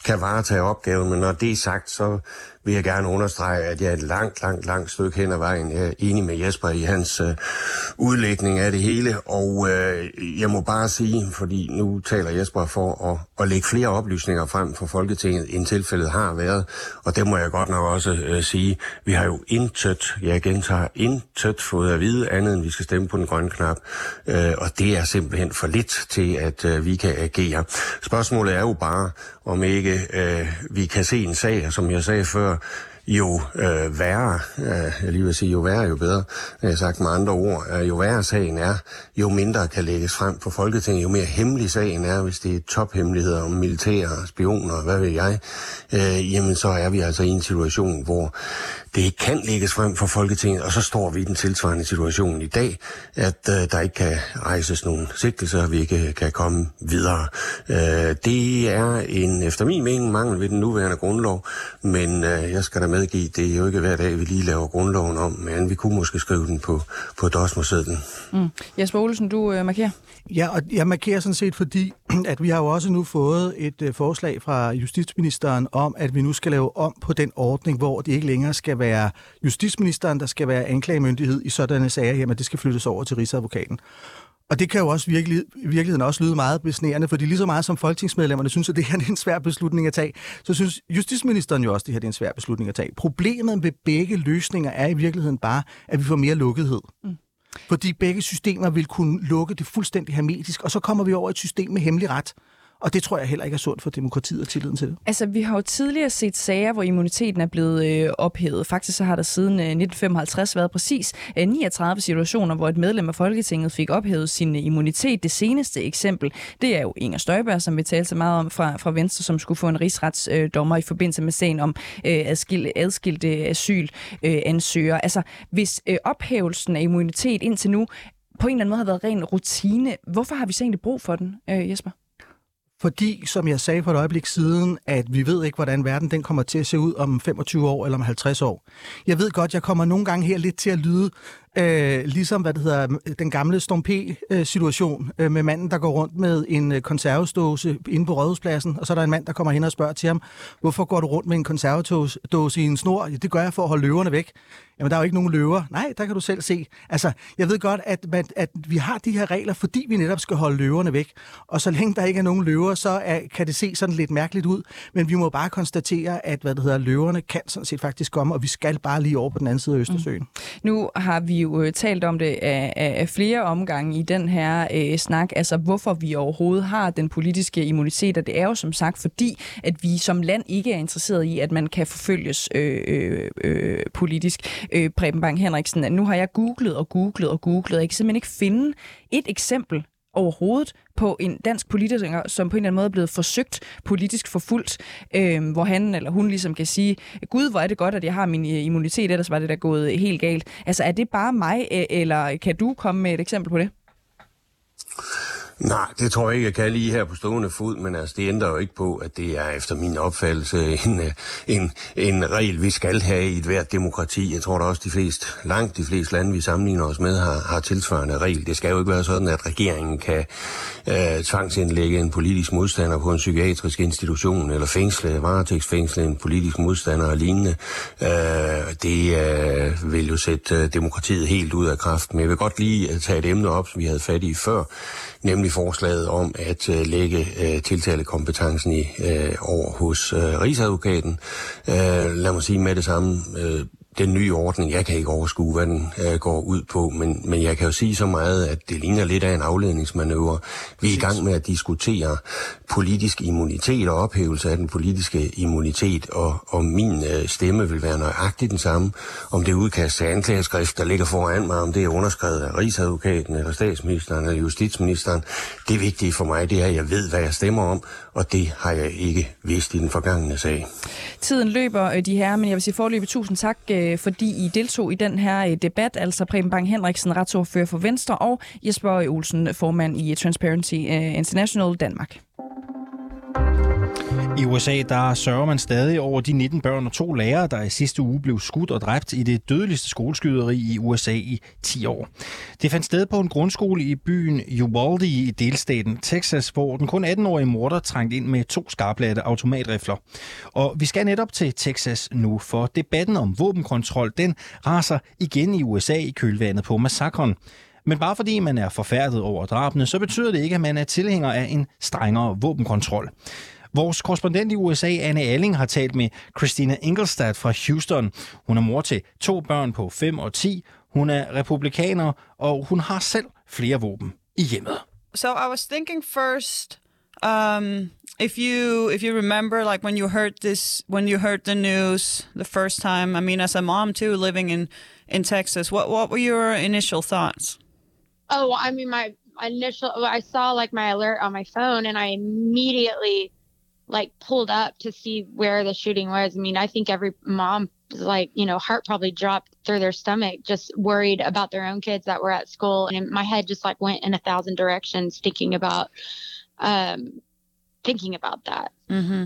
kan varetage opgaven, men når det er sagt, så vil jeg gerne understrege, at jeg er et langt, langt, langt stykke hen ad vejen jeg er enig med Jesper i hans øh, udlægning af det hele. Og øh, jeg må bare sige, fordi nu taler Jesper for at, at lægge flere oplysninger frem for Folketinget, end tilfældet har været. Og det må jeg godt nok også øh, sige. Vi har jo intet, jeg gentager, intet fået at vide andet, end vi skal stemme på den grønne knap. Øh, og det er simpelthen for lidt til, at øh, vi kan agere. Spørgsmålet er jo bare, om ikke øh, vi kan se en sag, som jeg sagde før, jo øh, værre, øh, jeg lige vil sige, jo værre, jo bedre, jeg sagt med andre ord, øh, jo værre sagen er, jo mindre kan lægges frem på Folketinget, jo mere hemmelig sagen er, hvis det er tophemmeligheder om militære, spioner, hvad ved jeg, øh, jamen så er vi altså i en situation, hvor det ikke kan lægges frem for Folketinget, og så står vi i den tilsvarende situation i dag, at øh, der ikke kan rejses nogen sigtelser, vi ikke kan komme videre. Øh, det er en, efter min mening, mangel ved den nuværende grundlov, men øh, jeg skal da medgive, det er jo ikke hver dag, vi lige laver grundloven om, men vi kunne måske skrive den på, på dosmersedlen. Mm. Jesper Olsen, du øh, markerer. Ja, og jeg markerer sådan set, fordi at vi har jo også nu fået et øh, forslag fra justitsministeren om, at vi nu skal lave om på den ordning, hvor det ikke længere skal være justitsministeren, der skal være anklagemyndighed i sådanne sager her, men det skal flyttes over til Rigsadvokaten. Og det kan jo også virkelig, i virkeligheden også lyde meget besnærende, fordi lige så meget som folketingsmedlemmerne synes, at det her er en svær beslutning at tage, så synes justitsministeren jo også, at det her er en svær beslutning at tage. Problemet med begge løsninger er i virkeligheden bare, at vi får mere lukkethed. Mm. Fordi begge systemer vil kunne lukke det fuldstændig hermetisk, og så kommer vi over et system med hemmelig ret. Og det tror jeg heller ikke er sundt for demokratiet og tilliden til det. Altså, vi har jo tidligere set sager, hvor immuniteten er blevet øh, ophævet. Faktisk så har der siden øh, 1955 været præcis øh, 39 situationer, hvor et medlem af Folketinget fik ophævet sin øh, immunitet. Det seneste eksempel, det er jo Inger Støjberg, som vi talte så meget om fra, fra Venstre, som skulle få en rigsretsdommer øh, i forbindelse med sagen om øh, adskil, adskilte asylansøgere. Øh, altså, hvis øh, ophævelsen af immunitet indtil nu på en eller anden måde har været ren rutine, hvorfor har vi så egentlig brug for den, øh, Jesper? Fordi, som jeg sagde for et øjeblik siden, at vi ved ikke, hvordan verden den kommer til at se ud om 25 år eller om 50 år. Jeg ved godt, jeg kommer nogle gange her lidt til at lyde øh, ligesom hvad det hedder, den gamle Storm P-situation øh, med manden, der går rundt med en øh, konservesdåse inde på rådhuspladsen, og så er der en mand, der kommer hen og spørger til ham, hvorfor går du rundt med en konservesdåse i en snor? Ja, det gør jeg for at holde løverne væk. Jamen, der er jo ikke nogen løver. Nej, der kan du selv se. Altså, jeg ved godt, at, man, at vi har de her regler, fordi vi netop skal holde løverne væk. Og så længe der ikke er nogen løver, så er, kan det se sådan lidt mærkeligt ud. Men vi må bare konstatere, at hvad det hedder, løverne kan sådan set faktisk komme, og vi skal bare lige over på den anden side af Østersøen. Mm. Nu har vi jo øh, talt om det af, af flere omgange i den her øh, snak, altså hvorfor vi overhovedet har den politiske immunitet, og det er jo som sagt fordi, at vi som land ikke er interesseret i, at man kan forfølges øh, øh, øh politisk. Øh, Preben Bang Henriksen, nu har jeg googlet og googlet og googlet, og jeg kan simpelthen ikke finde et eksempel overhovedet på en dansk politiker, som på en eller anden måde er blevet forsøgt politisk forfulgt, øh, hvor han eller hun ligesom kan sige, gud, hvor er det godt, at jeg har min øh, immunitet, ellers var det der gået helt galt. Altså, er det bare mig, eller kan du komme med et eksempel på det? Nej, det tror jeg ikke, jeg kan lige her på stående fod, men altså, det ændrer jo ikke på, at det er efter min opfattelse en, øh, en, en regel, vi skal have i et hvert demokrati. Jeg tror da også, de fleste, langt de fleste lande, vi sammenligner os med, har, har tilsvarende regel. Det skal jo ikke være sådan, at regeringen kan øh, tvangsindlægge en politisk modstander på en psykiatrisk institution, eller fængsle, varetægtsfængsle en politisk modstander og lignende. Øh, det øh, vil jo sætte øh, demokratiet helt ud af kraft. Men jeg vil godt lige øh, tage et emne op, som vi havde fat i før, nemlig forslaget om at øh, lægge øh, tiltalekompetencen i, øh, over hos øh, Rigsadvokaten. Øh, lad mig sige med det samme, øh, den nye ordning, jeg kan ikke overskue, hvad den øh, går ud på, men, men jeg kan jo sige så meget, at det ligner lidt af en afledningsmanøvre. Vi er i gang med at diskutere politisk immunitet og ophævelse af den politiske immunitet, og, og min øh, stemme vil være nøjagtigt den samme, om det udkast til anklageskrift, der ligger foran mig, om det er underskrevet af Rigsadvokaten, eller statsministeren, eller justitsministeren. Det vigtige for mig, det er, at jeg ved, hvad jeg stemmer om, og det har jeg ikke vidst i den forgangne sag. Tiden løber, øh, de her, men jeg vil sige forløbet tusind tak, øh, fordi I deltog i den her øh, debat. Altså Preben Bang Henriksen, retsordfører for Venstre, og Jesper Olsen, formand i Transparency øh, International Danmark. I USA der sørger man stadig over de 19 børn og to lærere, der i sidste uge blev skudt og dræbt i det dødeligste skoleskyderi i USA i 10 år. Det fandt sted på en grundskole i byen Uvalde i delstaten Texas, hvor den kun 18-årige morder trængte ind med to skarplatte automatrifler. Og vi skal netop til Texas nu, for debatten om våbenkontrol, den raser igen i USA i kølvandet på massakren. Men bare fordi man er forfærdet over drabene, så betyder det ikke, at man er tilhænger af en strengere våbenkontrol. Vores korrespondent i USA, Anne Alling, har talt med Christina Ingolstadt fra Houston. Hun er mor til to børn på 5 og 10. Hun er republikaner, og hun har selv flere våben i hjemmet. So I was thinking first, um, if you if you remember, like when you heard this, when you heard the news the first time. I mean, as a mom too, living in in Texas, what what were your initial thoughts? Oh, I mean, my initial, I saw like my alert on my phone, and I immediately like pulled up to see where the shooting was. I mean, I think every mom like, you know, heart probably dropped through their stomach, just worried about their own kids that were at school. And my head just like went in a thousand directions thinking about, um, thinking about that. Mm-hmm.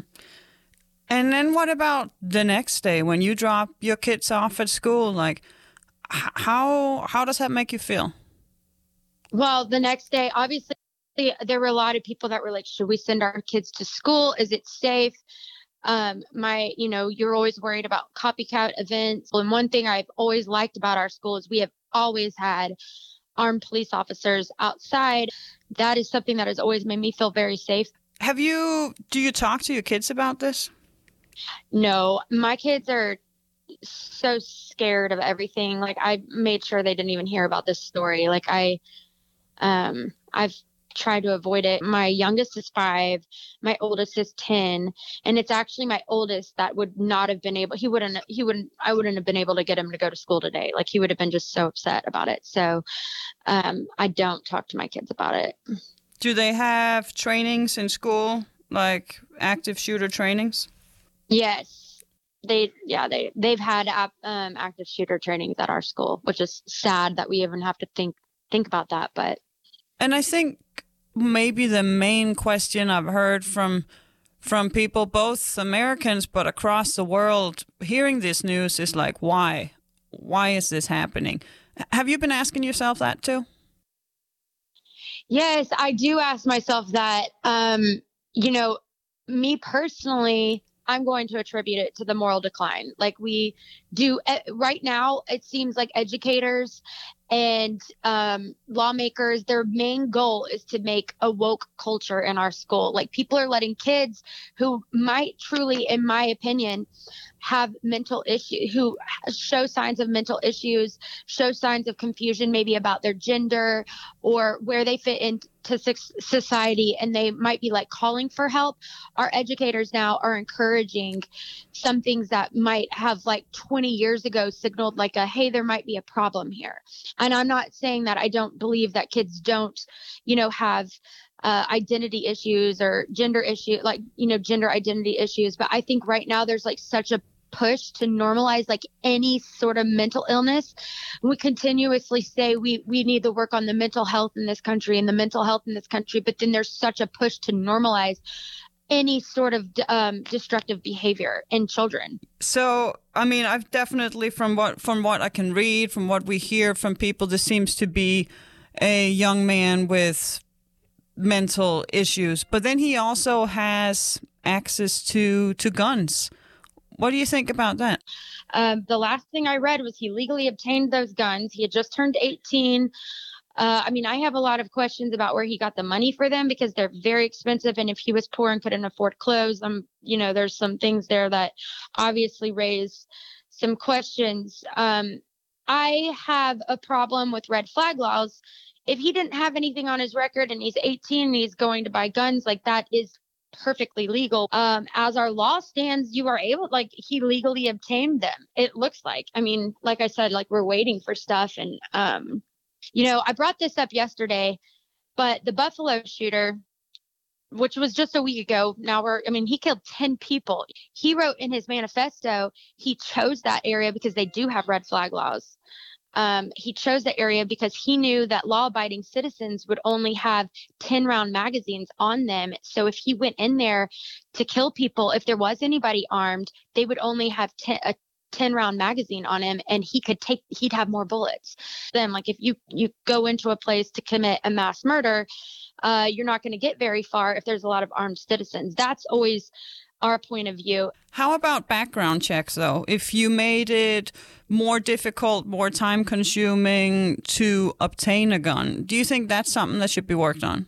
And then what about the next day when you drop your kids off at school? Like, how how does that make you feel? Well, the next day, obviously, there were a lot of people that were like, should we send our kids to school? Is it safe? Um, my, you know, you're always worried about copycat events. And one thing I've always liked about our school is we have always had armed police officers outside. That is something that has always made me feel very safe. Have you, do you talk to your kids about this? No, my kids are so scared of everything. Like I made sure they didn't even hear about this story. Like I, um, I've try to avoid it. My youngest is five, my oldest is 10, and it's actually my oldest that would not have been able, he wouldn't, he wouldn't, I wouldn't have been able to get him to go to school today. Like he would have been just so upset about it. So um, I don't talk to my kids about it. Do they have trainings in school, like active shooter trainings? Yes they yeah they they've had um, active shooter trainings at our school which is sad that we even have to think think about that but and i think maybe the main question I've heard from from people, both Americans but across the world, hearing this news is like, why? Why is this happening? Have you been asking yourself that too? Yes, I do ask myself that. Um, you know, me personally, I'm going to attribute it to the moral decline. Like we do right now, it seems like educators and um, lawmakers, their main goal is to make a woke culture in our school. Like people are letting kids who might truly, in my opinion, have mental issues, who show signs of mental issues, show signs of confusion, maybe about their gender or where they fit into society, and they might be like calling for help. Our educators now are encouraging some things that might have like 20 years ago signaled like a hey, there might be a problem here. And I'm not saying that I don't believe that kids don't, you know, have uh, identity issues or gender issue, like, you know, gender identity issues. But I think right now there's like such a push to normalize like any sort of mental illness. We continuously say we we need to work on the mental health in this country and the mental health in this country, but then there's such a push to normalize any sort of um, destructive behavior in children. So, I mean, I've definitely from what from what I can read, from what we hear from people, this seems to be a young man with mental issues, but then he also has access to to guns. What do you think about that? Um, the last thing I read was he legally obtained those guns. He had just turned 18. Uh, I mean, I have a lot of questions about where he got the money for them because they're very expensive. And if he was poor and couldn't afford clothes, um, you know, there's some things there that obviously raise some questions. Um, I have a problem with red flag laws. If he didn't have anything on his record and he's 18 and he's going to buy guns, like that is perfectly legal. Um, as our law stands, you are able, like, he legally obtained them. It looks like. I mean, like I said, like we're waiting for stuff. And, um, you know, I brought this up yesterday, but the Buffalo shooter, which was just a week ago, now we're, I mean, he killed 10 people. He wrote in his manifesto, he chose that area because they do have red flag laws. Um, he chose that area because he knew that law abiding citizens would only have 10 round magazines on them. So if he went in there to kill people, if there was anybody armed, they would only have 10, a 10 round magazine on him and he could take he'd have more bullets then like if you you go into a place to commit a mass murder uh, you're not going to get very far if there's a lot of armed citizens that's always our point of view. How about background checks, though? If you made it more difficult, more time consuming to obtain a gun, do you think that's something that should be worked on?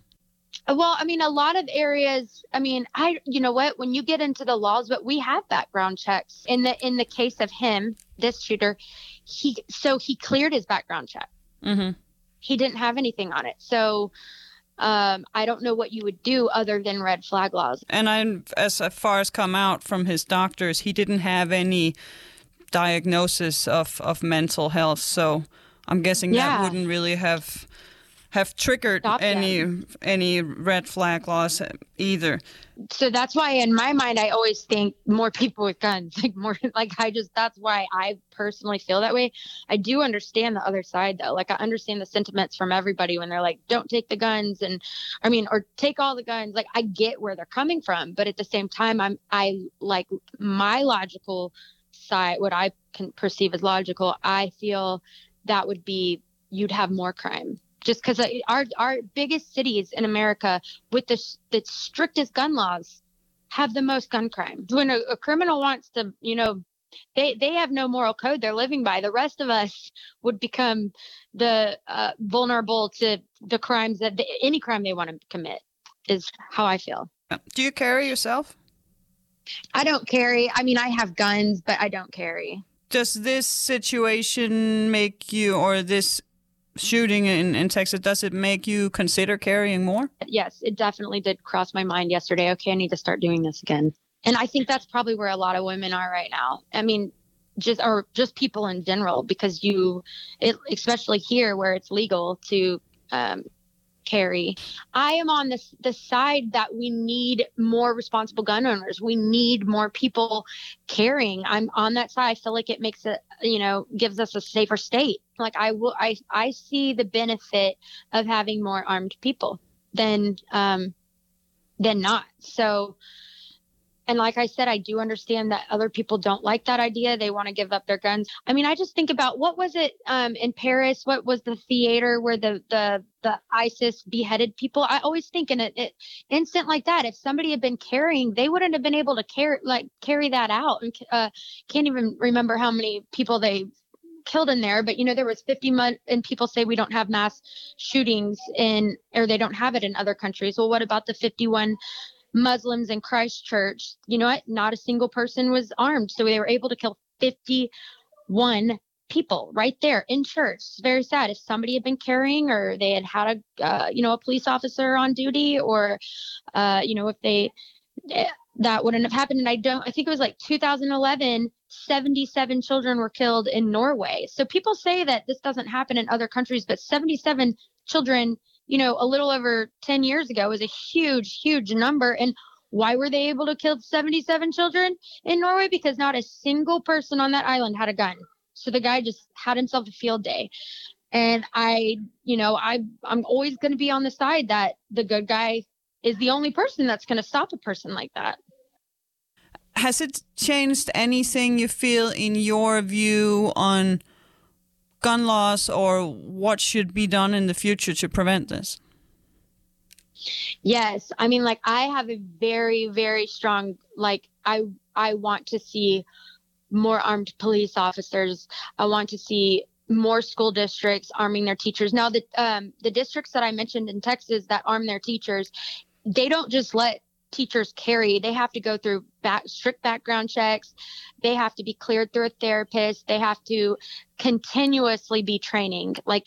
Well, I mean, a lot of areas. I mean, I, you know what? When you get into the laws, but we have background checks. In the in the case of him, this shooter, he so he cleared his background check. Mm-hmm. He didn't have anything on it, so um, I don't know what you would do other than red flag laws. And I, as far as come out from his doctors, he didn't have any diagnosis of, of mental health. So I'm guessing Yeah. that wouldn't really have have triggered Stop any any red flag laws either. so that's why in my mind i always think more people with guns like more like i just that's why i personally feel that way. I do understand the other side though. Like i understand the sentiments from everybody when they're like don't take the guns and i mean or take all the guns. Like i get where they're coming from but at the same time i'm i like my logical side what i can perceive as logical i feel that would be you'd have more crime just because our our biggest cities in America with the the strictest gun laws have the most gun crime. When a, a criminal wants to, you know, they they have no moral code they're living by. The rest of us would become the uh, vulnerable to the crimes that any crime they want to commit. Is how I feel. Do you carry yourself? I don't carry. I mean, I have guns, but I don't carry. Does this situation make you, or this shooting in, in Texas, does it make you consider carrying more? yes, it definitely did cross my mind yesterday. Okay, I need to start doing this again. And I think that's probably where a lot of women are right now. I mean, just or just people in general, because you, it, especially here where it's legal to um, carry. I am on the the side that we need more responsible gun owners. We need more people carrying. I'm on that side. I feel like it makes it, you know, gives us a safer state. Like I will, I I see the benefit of having more armed people than um than not. So and like I said, I do understand that other people don't like that idea. They want to give up their guns. I mean, I just think about what was it um, in Paris? What was the theater where the the the ISIS beheaded people? I always think in an instant like that, if somebody had been carrying, they wouldn't have been able to carry like carry that out. And uh, can't even remember how many people they killed in there but you know there was 50 month and people say we don't have mass shootings in or they don't have it in other countries. Well what about the 51 muslims in christchurch you know what? Not a single person was armed so they were able to kill 51 people right there in church. It's very sad. If somebody had been carrying or they had had a uh, you know a police officer on duty or uh, you know if they Eh, that wouldn't have happened and i don't i think it was like 2011 77 children were killed in norway so people say that this doesn't happen in other countries but 77 children you know a little over 10 years ago is a huge huge number and Why were they able to kill 77 children in Norway? Because not a single person on that island had a gun. So the guy just had himself a field day. And I, you know, I I'm always going to be on the side that the good guy is the only person that's going to stop a person like that. Has it changed anything you feel in your view on gun laws or what should be done in the future to prevent this? Yes, I mean like I have a very very strong like I I want to see more armed police officers. I want to see more school districts arming their teachers. Now the um the districts that I mentioned in Texas that arm their teachers, they don't just let teachers carry. They have to go through back, strict background checks. They have to be cleared through a therapist. They have to continuously be training. Like,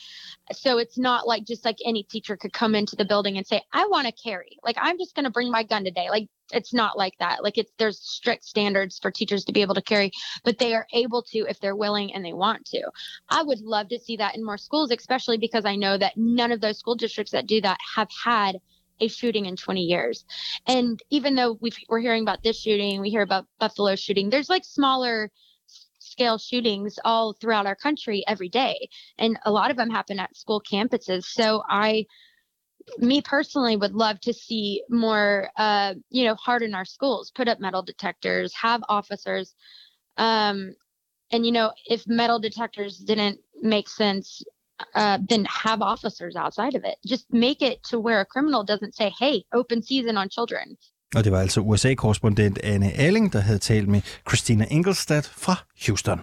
so it's not like just like any teacher could come into the building and say, I want to carry. Like, I'm just going to bring my gun today. Like, it's not like that. Like, it's there's strict standards for teachers to be able to carry, but they are able to if they're willing and they want to. I would love to see that in more schools, especially because I know that none of those school districts that do that have had a shooting in 20 years. And even though we are hearing about this shooting, we hear about Buffalo shooting, there's like smaller scale shootings all throughout our country every day. And a lot of them happen at school campuses. So I, me personally would love to see more, uh, you know, harden our schools, put up metal detectors, have officers. Um, and, you know, if metal detectors didn't make sense uh, then have officers outside of it. Just make it to where a criminal doesn't say, hey, open season on children. Og det var altså USA-korrespondent Anne Alling, der havde talt med Christina Engelstad fra Houston.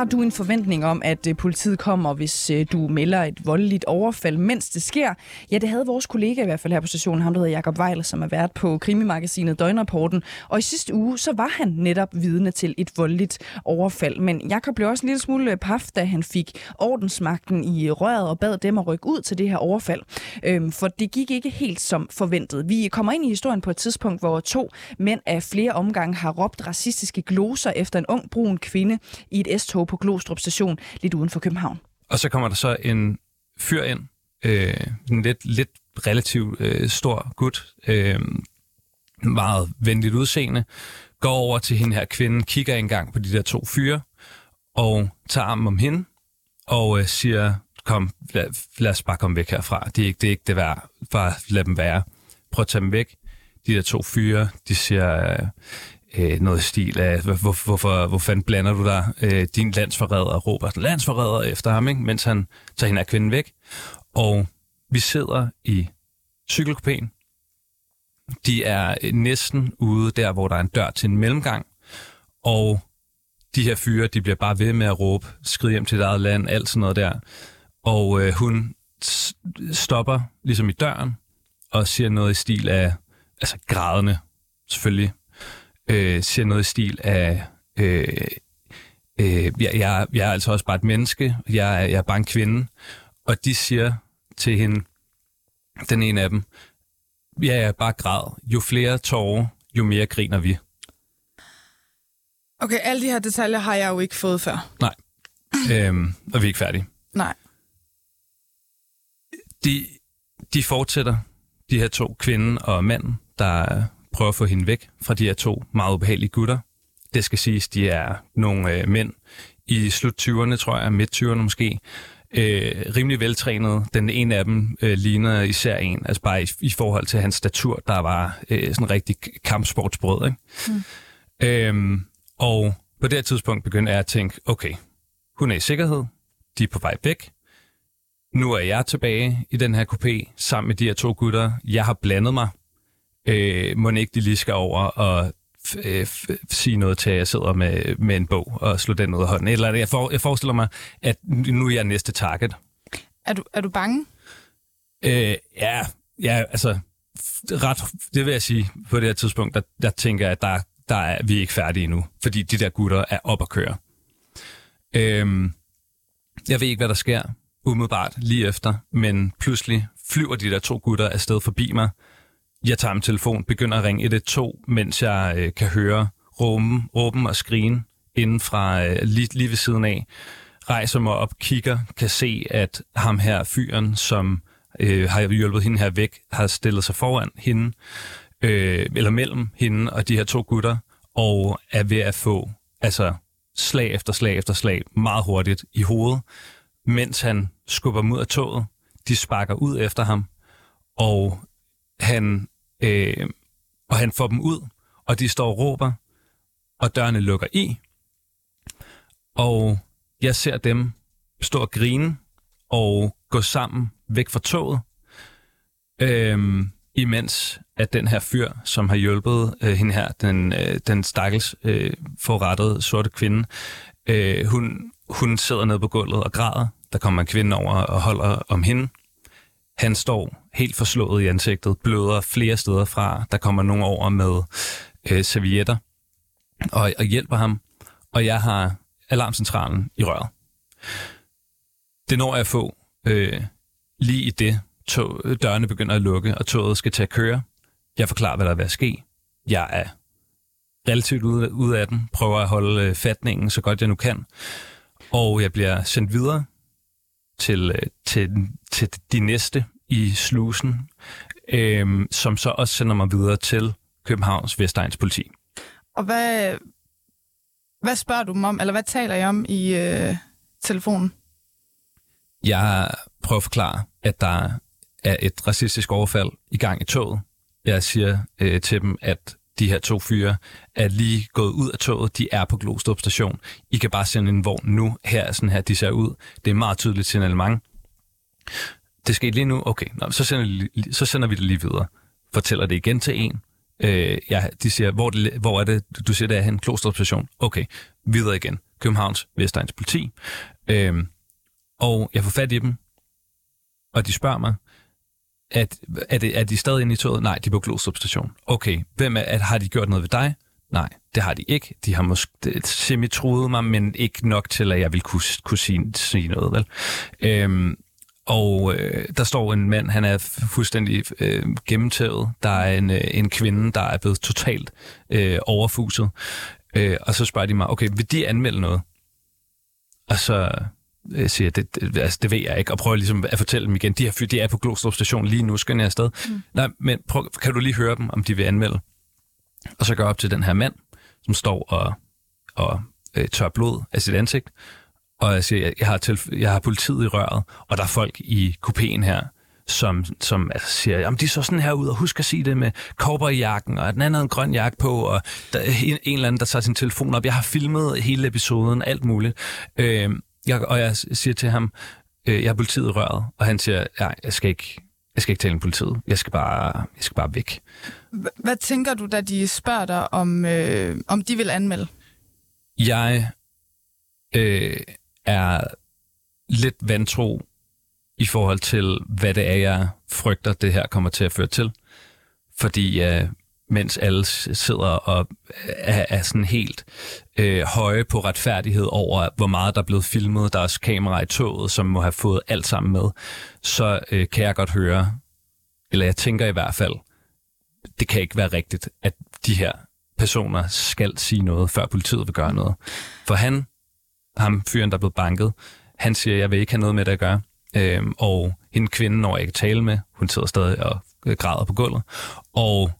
Har du en forventning om, at øh, politiet kommer, hvis øh, du melder et voldeligt overfald, mens det sker? Ja, det havde vores kollega i hvert fald her på stationen, ham der hedder Jakob Weiler, som er vært på krimimagasinet Døgnrapporten. Og i sidste uge, så var han netop vidne til et voldeligt overfald. Men Jakob blev også en lille smule øh, paf, da han fik ordensmagten i røret og bad dem at rykke ud til det her overfald. Øhm, for det gik ikke helt som forventet. Vi kommer ind i historien på et tidspunkt, hvor to mænd af flere omgange har råbt racistiske gloser efter en ung brun kvinde i et S-tog på Glostrup station, lidt uden for København. Og så kommer der så en fyr ind, øh, en lidt, lidt relativt øh, stor gut, øh, meget venligt udseende, går over til hende her kvinde, kigger engang på de der to fyre, og tager armen om hende, og øh, siger, kom, lad, lad os bare komme væk herfra. Det er ikke det, er ikke det værd. Bare lad dem være. Prøv at tage dem væk. De der to fyre, de siger, øh, øh, noget stil af, hvor, hvorfor, hvor fanden blander du dig? Øh, din landsforræder råber landsforræder efter ham, ikke? mens han tager hende af kvinden væk. Og vi sidder i cykelkopæen. De er øh, næsten ude der, hvor der er en dør til en mellemgang. Og de her fyre, de bliver bare ved med at råbe, skride hjem til dit eget land, alt sådan noget der. Og øh, hun stopper ligesom i døren og siger noget i stil af, altså grædende selvfølgelig, øh, siger noget i stil af, øh, øh, jeg, jeg, jeg er altså også bare et menneske, jeg, jeg er bare en kvinde, og de siger til hende, den ene af dem, ja, jeg er bare græd. Jo flere tårer, jo mere griner vi. Okay, alle de her detaljer har jeg jo ikke fået før. Nej, øhm, og vi er ikke færdige. Nej. De, de fortsætter, de her to, kvinden og manden, der prøver at få hende væk fra de her to meget ubehagelige gutter. Det skal siges, de er nogle øh, mænd i slut 20'erne, tror jeg, midt 20'erne måske. Øh, rimelig veltrænet. Den ene af dem øh, ligner især en, altså bare i, i forhold til hans statur, der var øh, sådan en rigtig kampsportsbrød. Ikke? Mm. Øhm, og på det tidspunkt begyndte jeg at tænke, okay, hun er i sikkerhed, de er på vej væk, nu er jeg tilbage i den her kopé sammen med de her to gutter. Jeg har blandet mig øh, må ikke de lige skal over og øh, sige noget til, at jeg sidder med, med en bog og slå den ud af hånden. Eller jeg, for, jeg forestiller mig, at nu er jeg næste target. Er du, er du bange? Øh, ja, ja, altså ret, det vil jeg sige, på det her tidspunkt, der, der tænker jeg, at der, der er vi ikke færdige endnu, fordi de der gutter er op at køre. Øhm, jeg ved ikke, hvad der sker umiddelbart lige efter, men pludselig flyver de der to gutter afsted forbi mig, jeg tager min telefon, begynder at ringe 112, mens jeg øh, kan høre råben, råben og skrigen inden fra øh, lige, lige ved siden af. Rejser mig op, kigger, kan se, at ham her fyren, som øh, har hjulpet hende her væk, har stillet sig foran hende, øh, eller mellem hende og de her to gutter, og er ved at få altså, slag efter slag efter slag meget hurtigt i hovedet, mens han skubber mod ud af toget. De sparker ud efter ham, og han, øh, og han får dem ud, og de står og råber, og dørene lukker i. Og jeg ser dem stå og grine og gå sammen væk fra toget, øh, imens at den her fyr, som har hjulpet øh, hende her, den, øh, den stakkels øh, forrettede sorte kvinde, øh, hun, hun sidder nede på gulvet og græder. Der kommer en kvinde over og holder om hende. Han står helt forslået i ansigtet, bløder flere steder fra. Der kommer nogen over med øh, servietter og, og hjælper ham. Og jeg har alarmcentralen i røret. Det når jeg at få øh, lige i det, tog, dørene begynder at lukke, og toget skal til at køre. Jeg forklarer, hvad der er ved at ske. Jeg er relativt ude, ude af den, prøver at holde øh, fatningen så godt jeg nu kan. Og jeg bliver sendt videre til, øh, til, til de næste i slusen, øh, som så også sender mig videre til Københavns Vestegns politi. Og hvad, hvad spørger du dem om, eller hvad taler I om i øh, telefonen? Jeg prøver at forklare, at der er et racistisk overfald i gang i toget. Jeg siger øh, til dem, at de her to fyre er lige gået ud af toget. De er på Glostrup station. I kan bare sende en vogn nu. Her er sådan her, de ser ud. Det er meget tydeligt signalement. Det skete lige nu. Okay, Nå, så, sender, så sender vi det lige videre. Fortæller det igen til en. Øh, ja, de siger, hvor, det, hvor er det? Du siger, det er hen. Klostrup station. Okay, videre igen. Københavns Vestegns politi. Øh, og jeg får fat i dem, og de spørger mig, at, er, det, er de stadig inde i toget? Nej, de er på Glostrup station. Okay, hvem er, at, har de gjort noget ved dig? Nej, det har de ikke. De har måske semi-truet mig, men ikke nok til, at jeg vil kunne, kunne sige, sige noget. Vel? Øhm, og øh, der står en mand, han er fuldstændig øh, gennemtævet. Der er en, øh, en kvinde, der er blevet totalt øh, overfuset. Øh, og så spørger de mig, okay, vil de anmelde noget? Og så øh, siger, det, det, altså, det ved jeg ikke, og prøver ligesom at fortælle dem igen, de her de er på Glostrup station lige nu, skal jeg afsted. Mm. Nej, men prøv, kan du lige høre dem, om de vil anmelde? Og så går jeg op til den her mand, som står og, og øh, tør blod af sit ansigt, og jeg siger, jeg har, tilf- jeg har politiet i røret, og der er folk i kupéen her, som, som altså, siger, jamen de så sådan her ud, og husk at sige det med kopper i jakken, og den anden en grøn jakke på, og der er en, en eller anden, der tager sin telefon op. Jeg har filmet hele episoden, alt muligt. Øh, jeg, og jeg siger til ham, øh, jeg har politiet i røret, og han siger, ja, jeg skal ikke, jeg skal ikke tale med politiet. Jeg skal bare, jeg skal bare væk. Hvad tænker du, da de spørger dig, om, øh, om de vil anmelde? Jeg øh, er lidt vantro i forhold til, hvad det er, jeg frygter, det her kommer til at føre til. Fordi øh, mens alle sidder og øh, er, er sådan helt øh, høje på retfærdighed over, hvor meget der er blevet filmet, der er også kamera i toget, som må have fået alt sammen med, så øh, kan jeg godt høre, eller jeg tænker i hvert fald, det kan ikke være rigtigt, at de her personer skal sige noget, før politiet vil gøre noget. For han, ham fyren, der er blevet banket, han siger, jeg vil ikke have noget med det at gøre. Øhm, og hende kvinde når jeg ikke tale med, hun sidder stadig og græder på gulvet. Og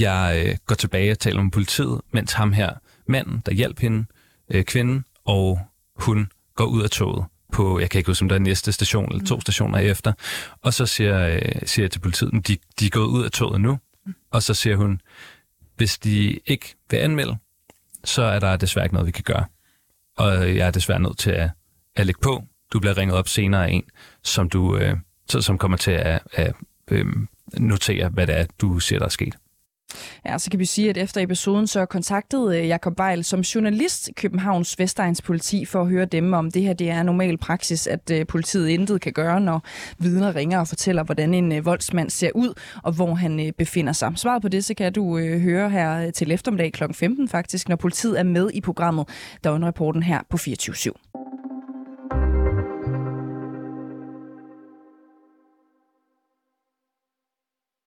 jeg øh, går tilbage og taler med politiet, mens ham her, manden, der hjælper hende, øh, kvinden, og hun går ud af toget på, jeg kan ikke huske, om der er næste station eller to mm. stationer efter. Og så siger, øh, siger jeg til politiet, at de, de er gået ud af toget nu. Mm. Og så siger hun, hvis de ikke vil anmelde, så er der desværre ikke noget, vi kan gøre. Og jeg er desværre nødt til at, at lægge på. Du bliver ringet op senere af en, som, du, øh, som kommer til at, at øh, notere, hvad det er, du siger, der er sket. Ja, så kan vi sige, at efter episoden så kontaktede øh, Jakob Beil som journalist Københavns Vestegns politi for at høre dem om det her. Det er normal praksis, at øh, politiet intet kan gøre, når vidner ringer og fortæller, hvordan en øh, voldsmand ser ud og hvor han befinder sig. Svaret på det, så kan du høre her til eftermiddag kl. 15 faktisk, når politiet er med i programmet, der er rapporten her på 24 /7.